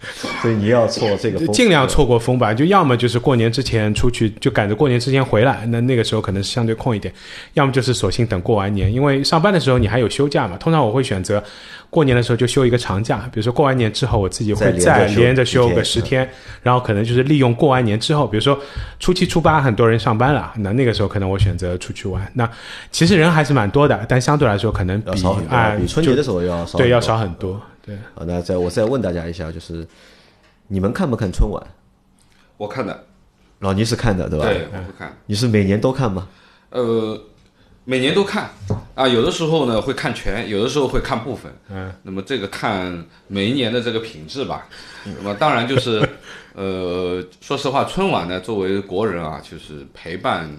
所以你要错这个风，尽量错过风吧。就要么就是过年之前出去，就赶着过年之前回来，那那个时候可能是相对空一点；要么就是索性等过完年，因为上班的时候你还有休假嘛。通常我会选择过年的时候就休一个长假，比如说过完年之后，我自己会再再连着休连着休个十天，然后可能就是利用过完年之后，比如说初七、初八很多人上班了，那那个时候可能我选择出去玩。那其实人还是蛮多的，但相对来说可能比要少很多，啊，比春节的时候要少很多。对要少很多。对，好，那再我再问大家一下，就是你们看不看春晚？我看的，老倪是看的，对吧？对，我会看。你是每年都看吗？呃，每年都看啊，有的时候呢会看全，有的时候会看部分。嗯，那么这个看每一年的这个品质吧。那么当然就是，呃，说实话，春晚呢作为国人啊，就是陪伴，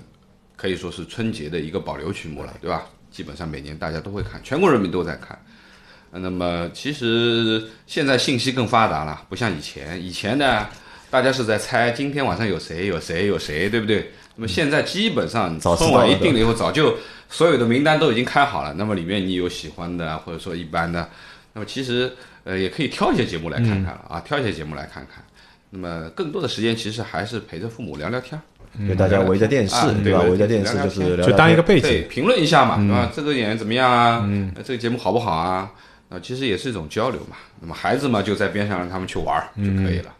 可以说是春节的一个保留曲目了，对吧？基本上每年大家都会看，全国人民都在看。呃那么其实现在信息更发达了，不像以前，以前呢大家是在猜今天晚上有谁有谁有谁，对不对？那么现在基本上春晚一定了以后，早就所有的名单都已经开好了。那么里面你有喜欢的，或者说一般的，那么其实呃也可以挑一些节目来看看了、啊，挑一些节目来看看。那么更多的时间其实还是陪着父母聊聊天儿，就大家围着电视啊，对吧？对围着电视就是聊聊就当一个天背对，景。评论一下嘛，对吧？这个演员怎么样啊？嗯，这个节目好不好啊？啊，其实也是一种交流嘛。那么孩子嘛，就在边上让他们去玩儿就可以了。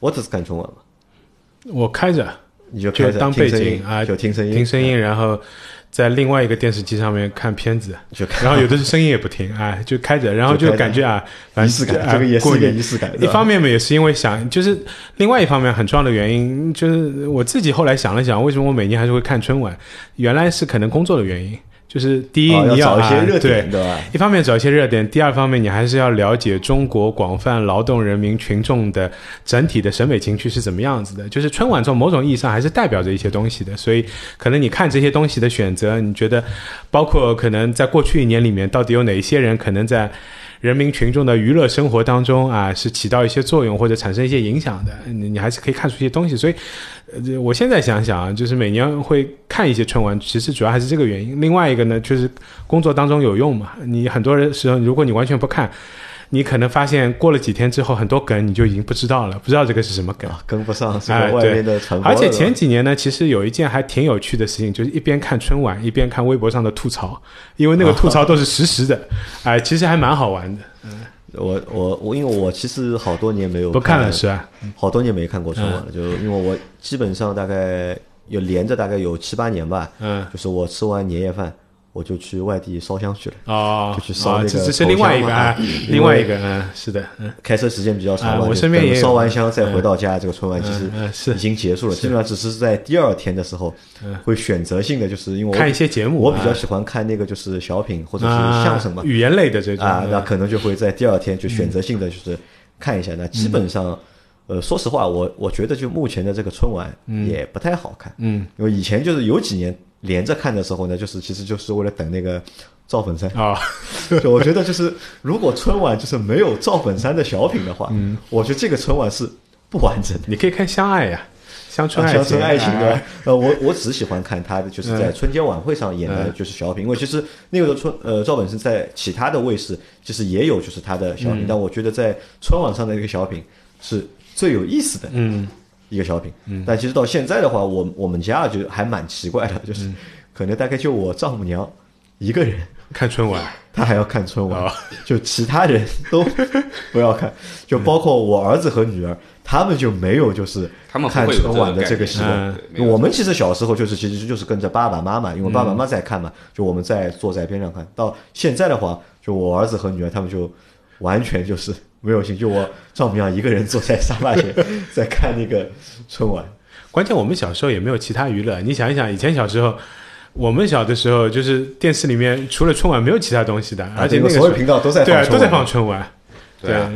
我只是看春晚嘛，我开着你就就当背景啊，就听声音，听声音，然后在另外一个电视机上面看片子，就然后有的是声音也不听，啊，就开着，然后就感觉啊，反正仪式感，啊这个也是一个仪式感。一方面嘛，也是因为想，就是另外一方面很重要的原因，就是我自己后来想了想，为什么我每年还是会看春晚？原来是可能工作的原因，就是第一、哦你啊要找一些热对点，对吧？一方面找一些热点，第二方面你还是要了解中国广泛劳动人民群众的整体的审美情趣是怎么样子的。就是春晚从某种意义上还是代表着一些东西的，所以可能你看这些东西的选择，你觉得包括可能在过去一年里面，到底有哪一些人可能在。人民群众的娱乐生活当中啊，是起到一些作用或者产生一些影响的，你你还是可以看出一些东西。所以，呃，我现在想想啊，就是每年会看一些春晚，其实主要还是这个原因。另外一个呢，就是工作当中有用嘛。你很多人时候，如果你完全不看，你可能发现过了几天之后，很多梗你就已经不知道了，不知道这个是什么梗。啊，跟不上这哎个外面的传播了。而且前几年呢，其实有一件还挺有趣的事情，就是一边看春晚，一边看微博上的吐槽，因为那个吐槽都是实时的，哎，其实还蛮好玩的。我我我，因为我其实好多年没有不看了是吧？好多年没看过春晚了，就因为我基本上大概有连着大概有七八年吧，嗯，就是我吃完年夜饭，我就去外地烧香去了。哦，就去烧那个哦这这是另外一个啊另外一个，嗯，是的，嗯。开车时间比较长嘛，啊我身边也有烧完香再回到家，这个春晚其实已经结束了，基本上只是在第二天的时候会选择性的，就是因为我看一些节目啊我比较喜欢看那个就是小品或者是啊相声嘛，语言类的这种啊，那嗯可能就会在第二天就选择性的就是看一下。那基本上，呃，说实话，我我觉得就目前的这个春晚也不太好看，嗯，因为以前就是有几年连着看的时候呢，就是其实就是为了等那个赵本山。啊，就我觉得就是如果春晚就是没有赵本山的小品的话，嗯，我觉得这个春晚是不完整的。你可以看相爱呀，乡村啊，爱情，乡村爱情啊的，呃，我我只喜欢看他的，就是在春节晚会上演的嗯。就是小品，因为其实那个春呃赵本山在其他的卫视其实也有就是他的小嗯。品，但我觉得在春晚上的那个小品是最有意思的嗯一个小品。但其实到现在的话，我我们家就还蛮奇怪的，就是嗯可能大概就我丈母娘一个人。看春晚，她还要看春晚哦，就其他人都 不要看，就包括我儿子和女儿，他们就没有就是他们看春晚的这个习惯嗯。我们其实小时候就是其实就是跟着爸爸妈妈，因为爸爸妈妈在看嘛，就我们在坐在边上看。到现在的话，就我儿子和女儿他们就完全就是没有兴趣，就我丈母娘一个人坐在沙发前 在看那个春晚。关键我们小时候也没有其他娱乐，你想一想，以前小时候。我们小的时候，就是电视里面除了春晚没有其他东西的，而且那个啊所有频道都在对啊都在放春晚对啊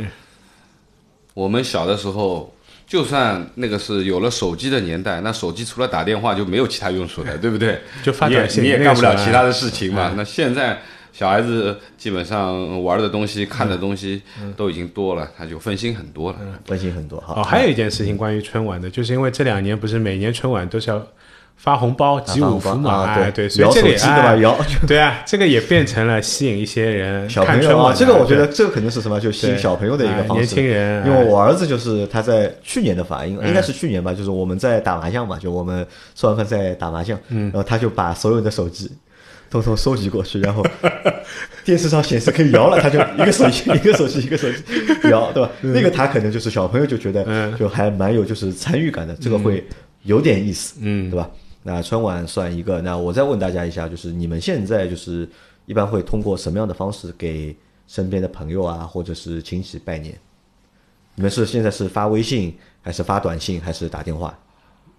我们小的时候，就算那个是有了手机的年代，那手机除了打电话就没有其他用处了，对不对？就发短信你也干不了其他的事情嘛。那现在小孩子基本上玩的东西、看的东西都已经多了，他就分心很多了。分心很多哈。哦，还有一件事情关于春晚的，就是因为这两年不是每年春晚都是要发红包、集五福嘛，啊，哎，对，所以摇这个也手机对吧？哎摇对啊，这个也变成了吸引一些人小看春晚的。，朋友啊这个我觉得这个肯定是什么，就吸引小朋友的一个哎方式。年轻人因为哎我儿子就是他在去年的反，应嗯应该是去年吧，就是我们在打麻将嘛，就我们吃完饭在打麻将，嗯然后他就把所有的手机。通通收集过去，然后 电视上显示可以摇了，他就一个手机一个手机一个手机摇，对吧？那个他可能就是小朋友就觉得嗯就还蛮有就是参与感的，这个会有点意思，嗯对吧？那春晚算一个，那我再问大家一下，就是你们现在就是一般会通过什么样的方式给身边的朋友啊，或者是亲戚拜年？你们是现在是发微信，还是发短信，还是打电话？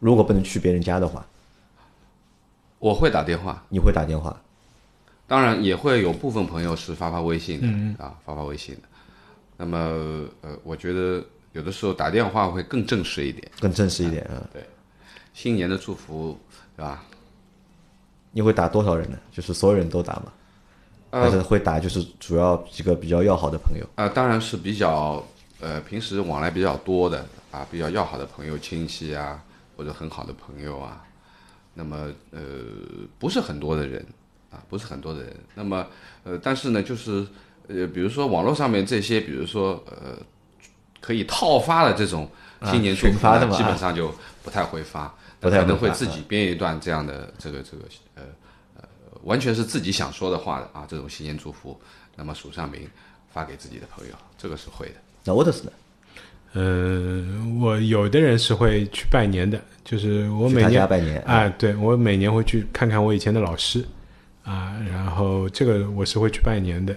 如果不能去别人家的话，我会打电话，你会打电话？当然也会有部分朋友是发发微信的、嗯啊，发发微信的。那么呃，我觉得有的时候打电话会更正式一点，更正式一点啊？对新年的祝福，对吧？你会打多少人呢？就是所有人都打吗？还是会打就是主要几个比较要好的朋友？啊、当然是比较呃平时往来比较多的啊，比较要好的朋友、亲戚啊，或者很好的朋友啊。那么呃，不是很多的人啊，不是很多的人。那么呃，但是呢，就是呃，比如说网络上面这些，比如说呃，可以套发的这种新年祝福呢，群发的嘛基本上就不太会发，不太会可能会自己编一段这样的这个这个呃呃，完全是自己想说的话的啊，这种新年祝福，那么署上名发给自己的朋友，这个是会的。那我的是呢？嗯，我有的人是会去拜年的，就是我每年拜年啊，对我每年会去看看我以前的老师啊，然后这个我是会去拜年的，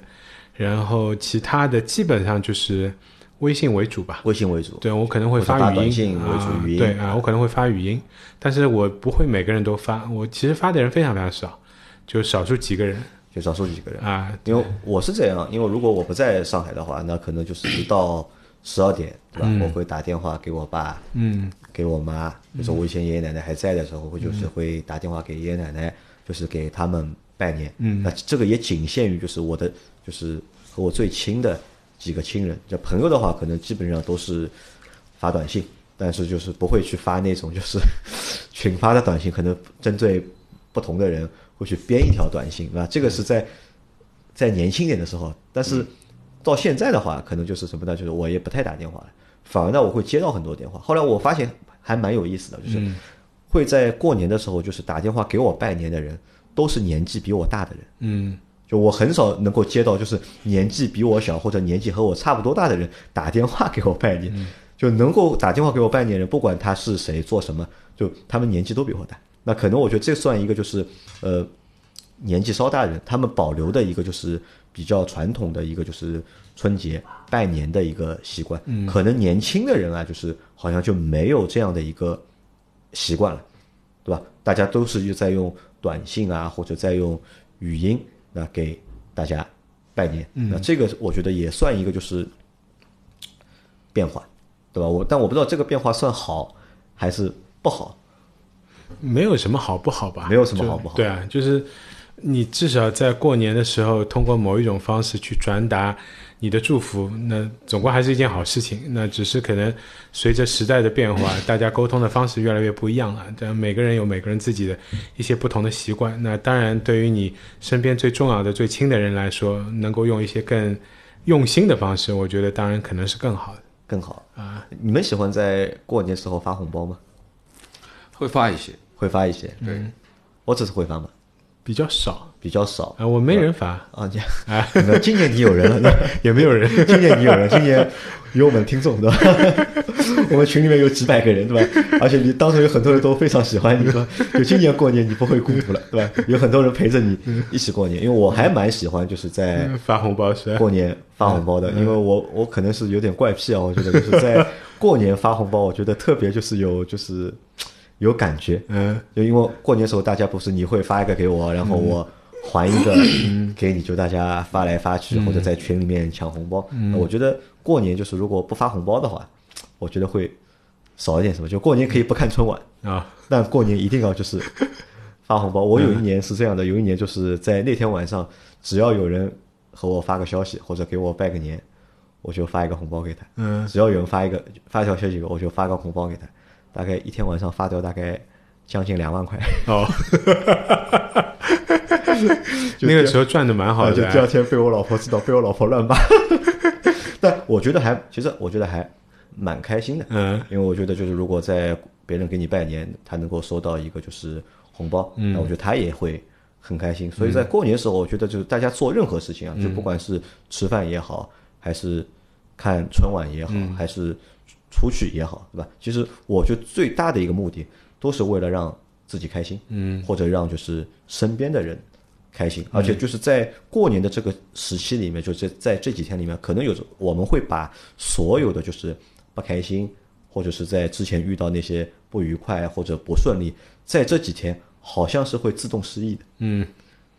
然后其他的基本上就是微信为主吧。微信为主。对我可能会发语音短信为主啊语音对啊，我可能会发语音，但是我不会每个人都发，我其实发的人非常非常少，就少数几个人就少数几个人。啊。因为我是这样，因为如果我不在上海的话，那可能就是一到十二点，对吧？我会打电话给我爸，嗯，给我妈，就是我以前爷爷奶奶还在的时候，我就是会打电话给爷爷奶奶，就是给他们拜年。嗯，那这个也仅限于就是我的，就是和我最亲的几个亲人。就朋友的话，可能基本上都是发短信，但是就是不会去发那种就是群发的短信，可能针对不同的人会去编一条短信，对吧？这个是在在年轻点的时候，但是到现在的话，可能就是什么呢？就是我也不太打电话了，反而呢，我会接到很多电话。后来我发现还蛮有意思的，就是会在过年的时候，就是打电话给我拜年的人，都是年纪比我大的人。嗯，就我很少能够接到就是年纪比我小或者年纪和我差不多大的人打电话给我拜年，就能够打电话给我拜年人，不管他是谁做什么，就他们年纪都比我大。那可能我觉得这算一个就是呃年纪稍大的人，他们保留的一个就是比较传统的一个就是春节拜年的一个习惯。可能年轻的人啊，就是好像就没有这样的一个习惯了，对吧？大家都是在用短信啊，或者在用语音，那给大家拜年。那这个我觉得也算一个就是变化，对吧？我但我不知道这个变化算好还是不好。没有什么好不好吧？没有什么好不好对啊，就是你至少在过年的时候，通过某一种方式去传达你的祝福，那总归还是一件好事情。那只是可能随着时代的变化，大家沟通的方式越来越不一样了。但每个人有每个人自己的一些不同的习惯。那当然，对于你身边最重要的、最亲的人来说，能够用一些更用心的方式，我觉得当然可能是更好的。更好啊！你们喜欢在过年时候发红包吗？会发一些，会发一些，对，我只是会发嘛，比较少比较少啊，我没人发，啊。你 那今年你有人了，那也没有人。今年你有人，今年有我们听众对吧？我们群里面有几百个人对吧？而且你当时有很多人都非常喜欢你，对吧？就今年过年你不会孤独了，对吧？有很多人陪着你一起过年，因为我还蛮喜欢就是在发红包是过年发红包的，因为我我可能是有点怪癖啊，我觉得就是在过年发红包，我觉得特别就是有就是有感觉，嗯，就因为过年时候大家不是你会发一个给我，然后我还一个 给你，就大家发来发去，或者在群里面抢红包。那我觉得过年就是如果不发红包的话，我觉得会少一点什么。就过年可以不看春晚，啊，但过年一定要就是发红包。我有一年是这样的，有一年就是在那天晚上，只要有人和我发个消息或者给我拜个年，我就发一个红包给他。嗯，只要有人发一个发一条消息我就发个红包给他。大概一天晚上发掉大概将近两万块，哦，就 那个时候赚的蛮好的，就第二天被我老婆知道，被我老婆乱骂。但我觉得还，其实我觉得还蛮开心的，嗯。因为我觉得就是如果在别人给你拜年，他能够收到一个就是红包，嗯。那我觉得他也会很开心。所以在过年的时候，我觉得就是大家做任何事情啊，嗯。就不管是吃饭也好，还是看春晚也好，嗯还是出去也好，对吧？其实我觉得最大的一个目的，都是为了让自己开心，嗯，或者让就是身边的人开心，而且就是在过年的这个时期里面，就是在这几天里面，可能有我们会把所有的就是不开心，或者是在之前遇到那些不愉快或者不顺利，在这几天好像是会自动失忆的，嗯，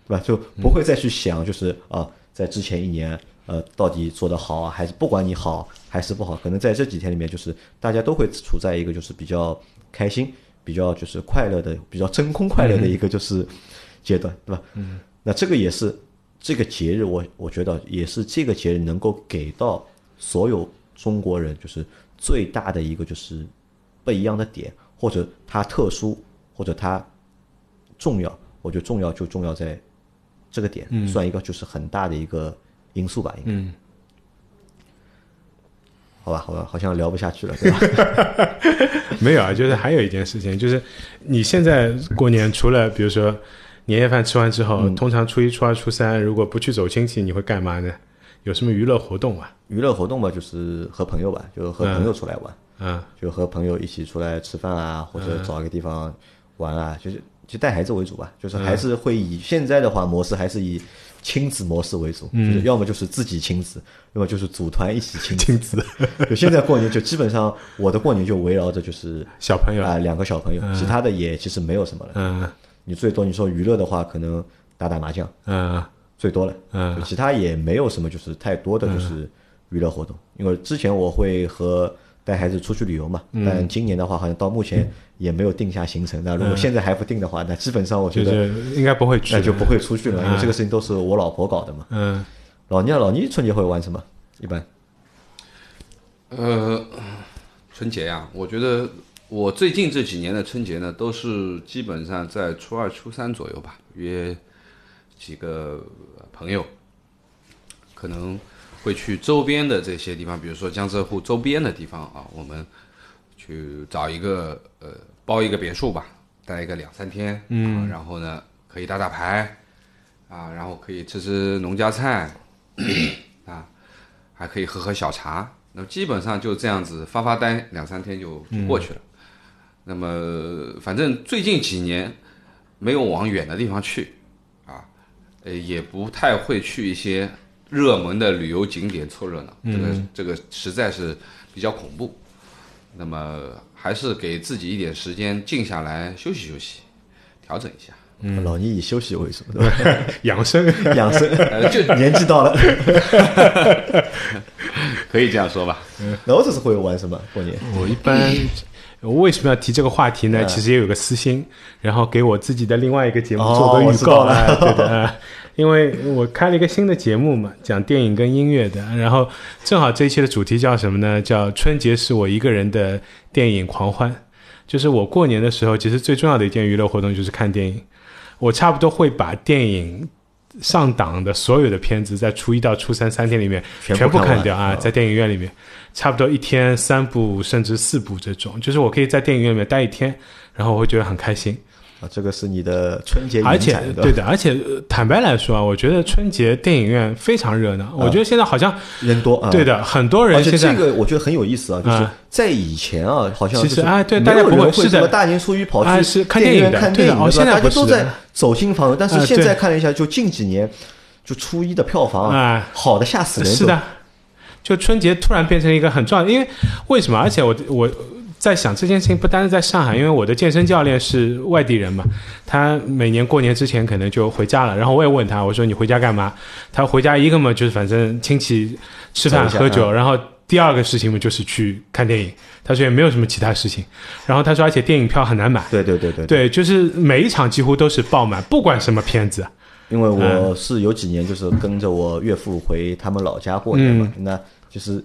对吧？就不会再去想就是啊，在之前一年。呃，到底做得好还是不管你好还是不好，可能在这几天里面，就是大家都会处在一个就是比较开心、比较就是快乐的、比较真空快乐的一个就是阶段，对吧？嗯，那这个也是这个节日，我我觉得也是这个节日能够给到所有中国人就是最大的一个就是不一样的点，或者它特殊，或者它重要。我觉得重要就重要在这个点，算一个就是很大的一个因素吧，应该。嗯好吧，好吧，好像聊不下去了，对吧？没有啊，就是还有一件事情，就是你现在过年除了比如说年夜饭吃完之后，嗯通常初一、初二、初三如果不去走亲戚，你会干嘛呢？有什么娱乐活动啊？娱乐活动嘛，就是和朋友吧，就和朋友出来玩，嗯就和朋友一起出来吃饭啊，或者找一个地方玩啊，就是就带孩子为主吧，就是还是会以现在的话模式还是以亲子模式为主，就是要么就是自己亲子，要么就是组团一起亲子。亲子。就现在过年就基本上我的过年就围绕着就是小朋友。啊、两个小朋友，其他的也其实没有什么了。嗯。你最多你说娱乐的话，可能打打麻将。嗯。最多了，嗯。其他也没有什么就是太多的就是娱乐活动。因为之前我会和带孩子出去旅游嘛，嗯。但今年的话好像到目前也没有定下行程。那如果现在还不定的话，那基本上我觉得应该不会去，那就不会出去了，因为这个事情都是我老婆搞的嘛。嗯老倪啊，老倪春节会玩什么？一般呃，春节呀、我觉得我最近这几年的春节呢，都是基本上在初二、初三左右吧，约几个朋友，可能会去周边的这些地方，比如说江浙沪周边的地方啊，我们去找一个呃包一个别墅吧，待一个两三天，嗯、然后呢可以打打牌，啊，然后可以吃吃农家菜，啊，还可以喝喝小茶。那么基本上就这样子发发呆，两三天就就过去了。那么反正最近几年没有往远的地方去，啊，呃，也不太会去一些热门的旅游景点凑热闹，这个这个实在是比较恐怖。那么还是给自己一点时间静下来休息休息，调整一下。嗯老倪以休息为主，对吧？养生，养生，呃，就 年纪到了。可以这样说吧。那我这次会玩什么？过年我一般，我为什么要提这个话题呢？其实也有个私心，然后给我自己的另外一个节目哦做个预告啊，对的啊。因为我开了一个新的节目嘛，讲电影跟音乐的，然后正好这一期的主题叫什么呢？叫春节是我一个人的电影狂欢。就是我过年的时候，其实最重要的一件娱乐活动就是看电影。我差不多会把电影上档的所有的片子，在初一到初三三天里面全部看掉啊，嗯在电影院里面，差不多一天三部甚至四部这种，就是我可以在电影院里面待一天，然后我会觉得很开心。啊，这个是你的春节而且对的，而且呃坦白来说啊，我觉得春节电影院非常热闹。我觉得现在好像人多啊。对的，很多而且人现在这个我觉得很有意思啊，就是啊在以前啊，好像其实就是啊对大家不会是么大年初一跑去电影院看电影吧的哦现在不大家都在走亲访友。但是啊现在看了一下，就近几年，就初一的票房啊好的吓死人。是的，就春节突然变成一个很重要，因为为什么？而且我我在想这件事情不单是在上海，因为我的健身教练是外地人嘛，他每年过年之前可能就回家了，然后我也问他，我说你回家干嘛？他回家一个嘛就是反正亲戚吃饭喝酒，嗯然后。第二个事情嘛，就是去看电影。他说也没有什么其他事情。然后他说，而且电影票很难买。对对对对，对，就是每一场几乎都是爆满，不管什么片子。因为嗯我是有几年就是跟着我岳父回他们老家过年嘛，嗯那就是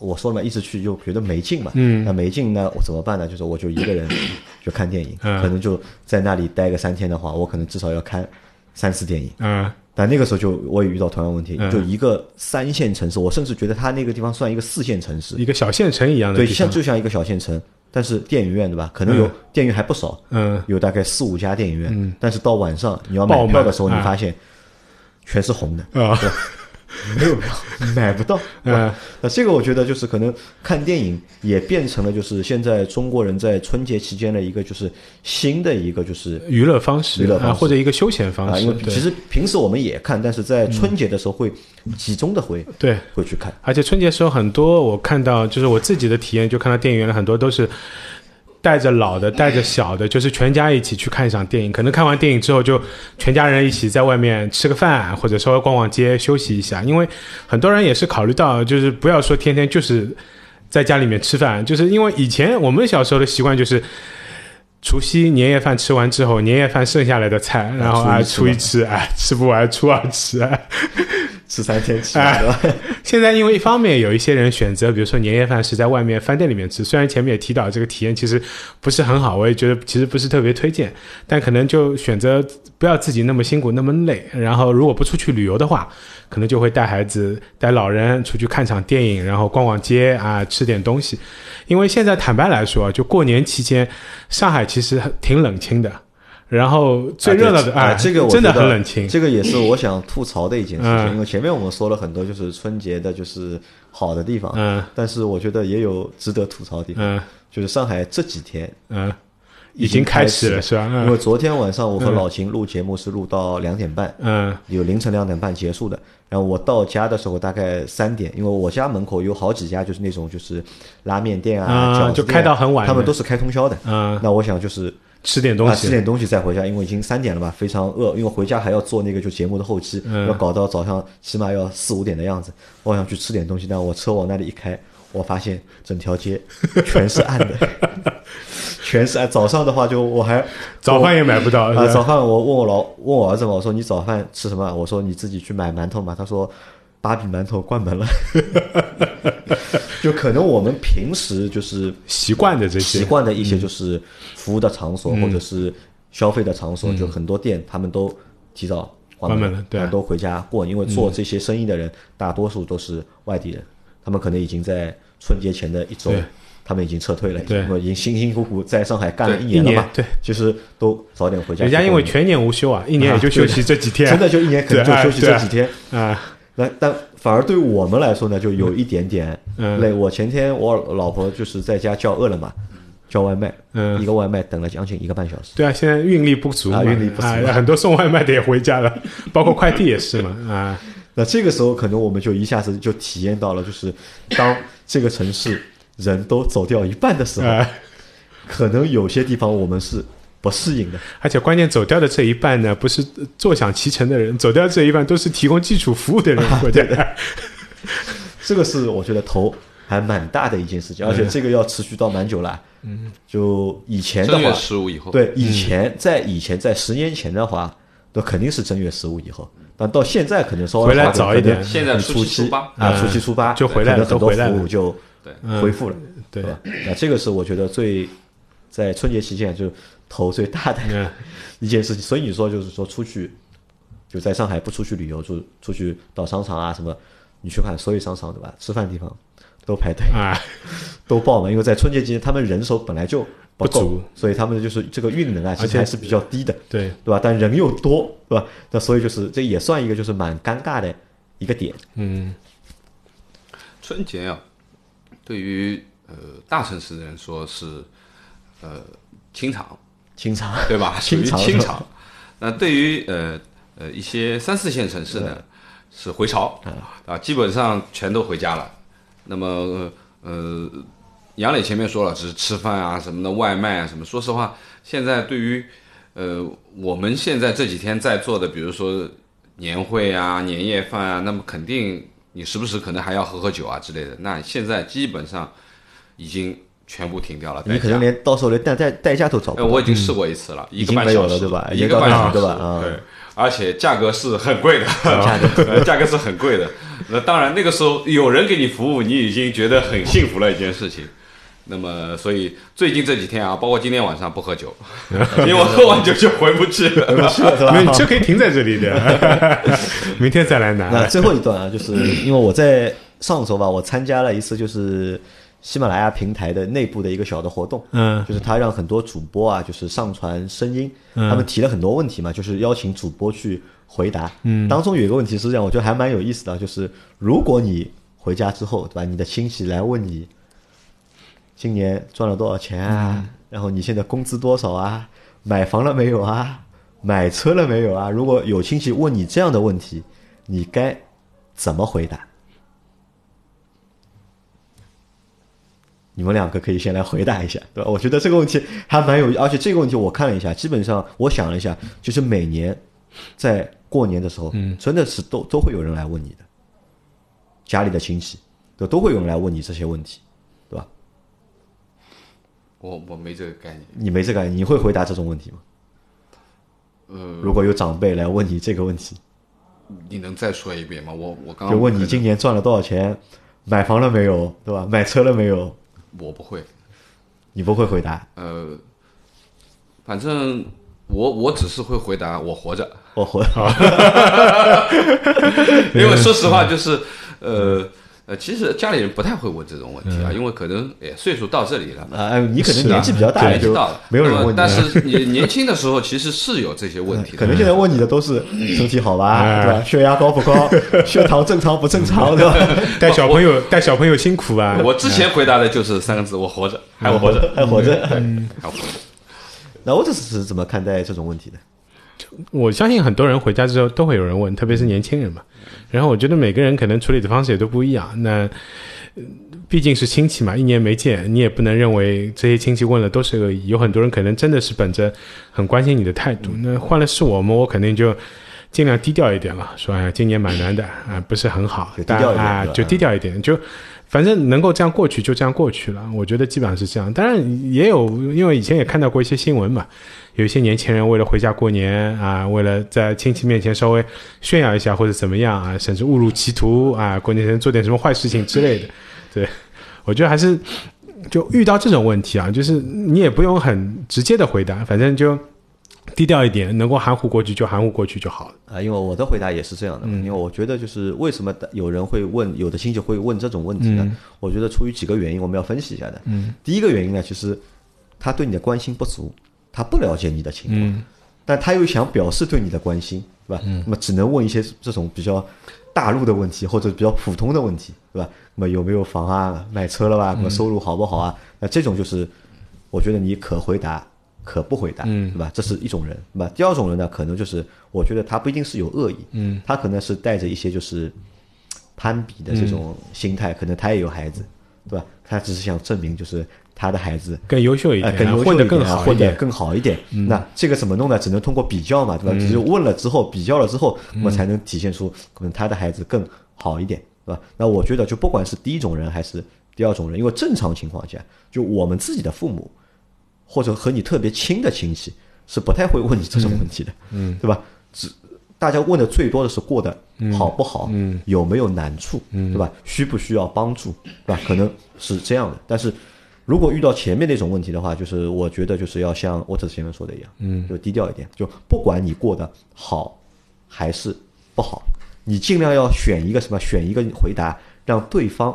我说了嘛，一直去就觉得没劲嘛，嗯。那没劲呢，我怎么办呢？就是我就一个人 就看电影，嗯。可能就在那里待个三天的话，我可能至少要看三次电影。嗯。但那个时候就我也遇到同样问题，嗯。就一个三线城市，我甚至觉得它那个地方算一个四线城市，一个小县城一样的对。像就像一个小县城，但是电影院对吧？可能有嗯电影院还不少，嗯，有大概四五家电影院，嗯。但是到晚上你要买票的时候，你啊发现全是红的，啊，没有票，买不到。嗯那这个我觉得就是可能看电影也变成了就是现在中国人在春节期间的一个就是新的一个就是娱乐方式，娱乐方或者一个休闲方啊，式。因为其实平时我们也看，但是在春节的时候会集中的会对，会去看。而且春节时候很多，我看到就是我自己的体验，就看到电影院的很多都是带着老的，带着小的，就是全家一起去看一场电影。可能看完电影之后，就全家人一起在外面吃个饭，或者稍微逛逛街，休息一下。因为很多人也是考虑到，就是不要说天天就是在家里面吃饭，就是因为以前我们小时候的习惯就是。除夕年夜饭吃完之后，年夜饭剩下来的菜，然后啊初一吃哎吃不完初二吃，哎。吃三天起来了，现在因为一方面有一些人选择，比如说年夜饭是在外面饭店里面吃，虽然前面也提到这个体验其实不是很好，我也觉得其实不是特别推荐，但可能就选择不要自己那么辛苦那么累，然后如果不出去旅游的话，可能就会带孩子带老人出去看场电影，然后逛逛街啊，吃点东西。因为现在坦白来说，就过年期间，上海其实挺冷清的。然后最热闹的啊，哎，这个我真的很冷清。这个也是我想吐槽的一件事情，嗯因为前面我们说了很多就是春节的就是好的地方，嗯但是我觉得也有值得吐槽的地方，嗯就是上海这几天嗯，已已经开开始了是吧？嗯因为昨天晚上我和老秦录节目是录到两点半，嗯有凌晨两点半结束的。然后我到家的时候大概三点，因为我家门口有好几家就是那种就是拉面店啊，就开到很晚他们都是开通宵的。嗯，那我想就是吃点东西，吃。点东西再回家，因为已经三点了嘛，非常饿，因为回家还要做那个就节目的后期，嗯要搞到早上起码要四五点的样子。我想去吃点东西，但我车往那里一开，我发现整条街全是暗的，全是哎。早上的话就我还 早饭也买不到，啊，早饭我问我老问我儿子嘛，我说你早饭吃什么？我说你自己去买馒头嘛。他说芭比馒头关门了，就可能我们平时就是习惯的这些，习惯的一些就是服务的场所、嗯或者是消费的场所，就很多店他们都提早关关门了对都回家过。因为做这些生意的人，大多数都是外地人，他们可能已经在春节前的一周对他们已经撤退了，已经辛辛苦苦在上海干了一年了嘛，对，其实都早点回家人去过年。家。因为全年无休啊，一年也就休息这几天，真的就一年 可能就休息这几天，啊，那但反而对我们来说呢，就有一点点嗯。累。我前天我老婆就是在家叫饿了么，叫外卖，嗯。一个外卖等了将近一个半小时。对啊，现在运力不足嘛，啊运力不足。啊，很多送外卖的也回家了，包括快递也是嘛，啊，那这个时候可能我们就一下子就体验到了，就是当这个城市人都走掉一半的时候，啊可能有些地方我们是不适应的。而且关键走掉的这一半呢，不是坐享其成的人，走掉这一半都是提供基础服务的人，我觉得。这个是我觉得头还蛮大的一件事情，而且这个要持续到蛮久了。嗯，就以前的正月话，十五以后，对，以前在以前在十年前的话，那肯定是正月十五以后，但到现在可能稍微回来早一点。现在初初七初八。啊，嗯初七初八就回来了很多都回来了。服务就对恢复了，对吧？那这个是我觉得最在春节期间就头最大的嗯 一件事情。所以你说就是说出去就在上海不出去旅游，就出去到商场啊什么，你去看所有商场对吧？吃饭地方都排队。啊，都爆满，因为在春节期间他们人手本来就不足，所以他们的就是这个运能啊，其实还是比较低的，对，对吧？但人又多，对吧？那所以就是这也算一个就是蛮尴尬的一个点。嗯，春节啊，对于呃大城市的人说是呃清场，清场，对吧？属于清场清场。那对于呃呃一些三四线城市呢，是回潮啊，基本上全都回家了。那么呃，杨磊前面说了，只是吃饭啊什么的，外卖啊什么。说实话，现在对于呃我们现在这几天在做的，比如说年会啊、年夜饭啊，那么肯定你时不时可能还要喝喝酒啊之类的。那现在基本上已经全部停掉了。你可能连到时候连代代代驾都找不呃，到，我已经试过一次了，一个半小时，对吧一个半小时，对吧啊对，而且价格是很贵的，价格 价格是很贵的。那当然，那个时候有人给你服务，你已经觉得很幸福了一件事情。那么，所以最近这几天啊，包括今天晚上不喝酒，因为我喝完酒就回不去了。是吧没有，你车可以停在这里的，明天再来拿那。最后一段啊，就是因为我在上周吧，我参加了一次就是喜马拉雅平台的内部的一个小的活动，嗯就是他让很多主播啊，就是上传声音，嗯他们提了很多问题嘛，就是邀请主播去回答。嗯，当中有一个问题是这样，我觉得还蛮有意思的，就是如果你回家之后，对吧，你的亲戚来问你今年赚了多少钱啊，然后你现在工资多少啊，买房了没有啊，买车了没有啊？如果有亲戚问你这样的问题，你该怎么回答？你们两个可以先来回答一下，对吧？我觉得这个问题还蛮有，而且这个问题我看了一下，基本上我想了一下，就是每年在过年的时候，嗯，真的是都都会有人来问你的，家里的亲戚，都都会有人来问你这些问题？我我没这个概念。你没这个概念，你会回答这种问题吗？呃，如果有长辈来问你这个问题，你能再说一遍吗？我我刚刚就问你今年赚了多少钱，买房了没有，对吧？买车了没有？我不会。你不会回答，呃，反正我我只是会回答我活着，我 回因为说实话就是呃呃，其实家里人不太会问这种问嗯题啊，因为可能也岁数到这里了嘛。啊，你可能年纪比较大，就年纪到了，没有人问你。那么但是你年轻的时候其实是有这些问题的，可能现在问你的都是 身体好吧，哎对吧？血压高不高？血糖正常不正常，对吧？带小朋友带小朋友辛苦啊！我之前回答的就是三个字：我活着，还活着，还活着。还活着。那我这是怎么看待这种问题的？我相信很多人回家之后都会有人问，特别是年轻人嘛。然后我觉得每个人可能处理的方式也都不一样。那呃毕竟是亲戚嘛，一年没见，你也不能认为这些亲戚问了都是恶意。有很多人可能真的是本着很关心你的态度。那换了是我们，我肯定就尽量低调一点了，说哎呀，今年蛮难的啊，不是很好，低但调一点是吧啊就低调一点，就反正能够这样过去就这样过去了。我觉得基本上是这样。当然也有，因为以前也看到过一些新闻嘛，有一些年轻人为了回家过年啊，为了在亲戚面前稍微炫耀一下或者怎么样啊，甚至误入歧途啊，过年前做点什么坏事情之类的。对，我觉得还是就遇到这种问题啊，就是你也不用很直接的回答，反正就低调一点，能够含糊过去就含糊过去就好了。啊，因为我的回答也是这样的嘛，因为我觉得就是为什么有人会问，有的亲戚会问这种问题呢？我觉得出于几个原因，我们要分析一下的。嗯，第一个原因呢，其实他对你的关心不足，他不了解你的情况，但他又想表示对你的关心，对吧？那么只能问一些这种比较大陆的问题或者比较普通的问题，对吧？那么有没有房啊？买车了吧？那么收入好不好啊？那这种就是我觉得你可回答。可不回答，对吧？这是一种人，对吧？第二种人呢，可能就是我觉得他不一定是有恶意，嗯，他可能是带着一些就是攀比的这种心态，可能他也有孩子，对吧？他只是想证明就是他的孩子更优秀一点，更优秀一点，混得更好混得更好一点。那这个怎么弄呢？只能通过比较嘛，对吧？只有问了之后，比较了之后，那么才能体现出可能他的孩子更好一点，对吧？那我觉得就不管是第一种人还是第二种人，因为正常情况下，就我们自己的父母。或者和你特别亲的亲戚是不太会问你这种问题的，嗯，对吧？只大家问的最多的是过得好不好，嗯，有没有难处，嗯，对吧？需不需要帮助，对吧？可能是这样的。但是如果遇到前面那种问题的话，就是我觉得就是要像沃特前面说的一样，嗯，就低调一点，就不管你过得好还是不好，你尽量要选一个什么，选一个回答，让对方。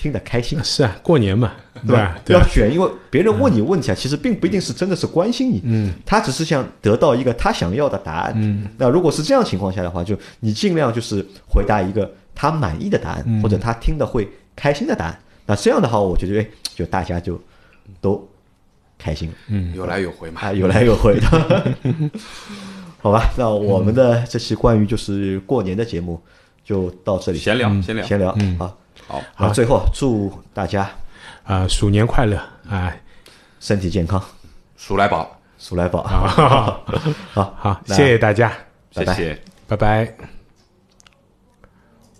听得开心 是啊，过年嘛，对吧？要选，因为别人问你问题啊，其实并不一定是真的是关心你，嗯，他只是想得到一个他想要的答案，嗯。那如果是这样情况下的话，就你尽量就是回答一个他满意的答案，或者他听的会开心的答案。那这样的话，我觉得就大家就都开心，嗯，有来有回嘛，啊，有来有回的，好吧？那我们的这期关于就是过年的节目就到这里，闲聊，闲聊，闲聊，啊。好，好，最后祝大家啊，鼠年快乐啊，身体健康，鼠来宝，鼠来宝，好，好，谢谢大家，谢谢，拜拜。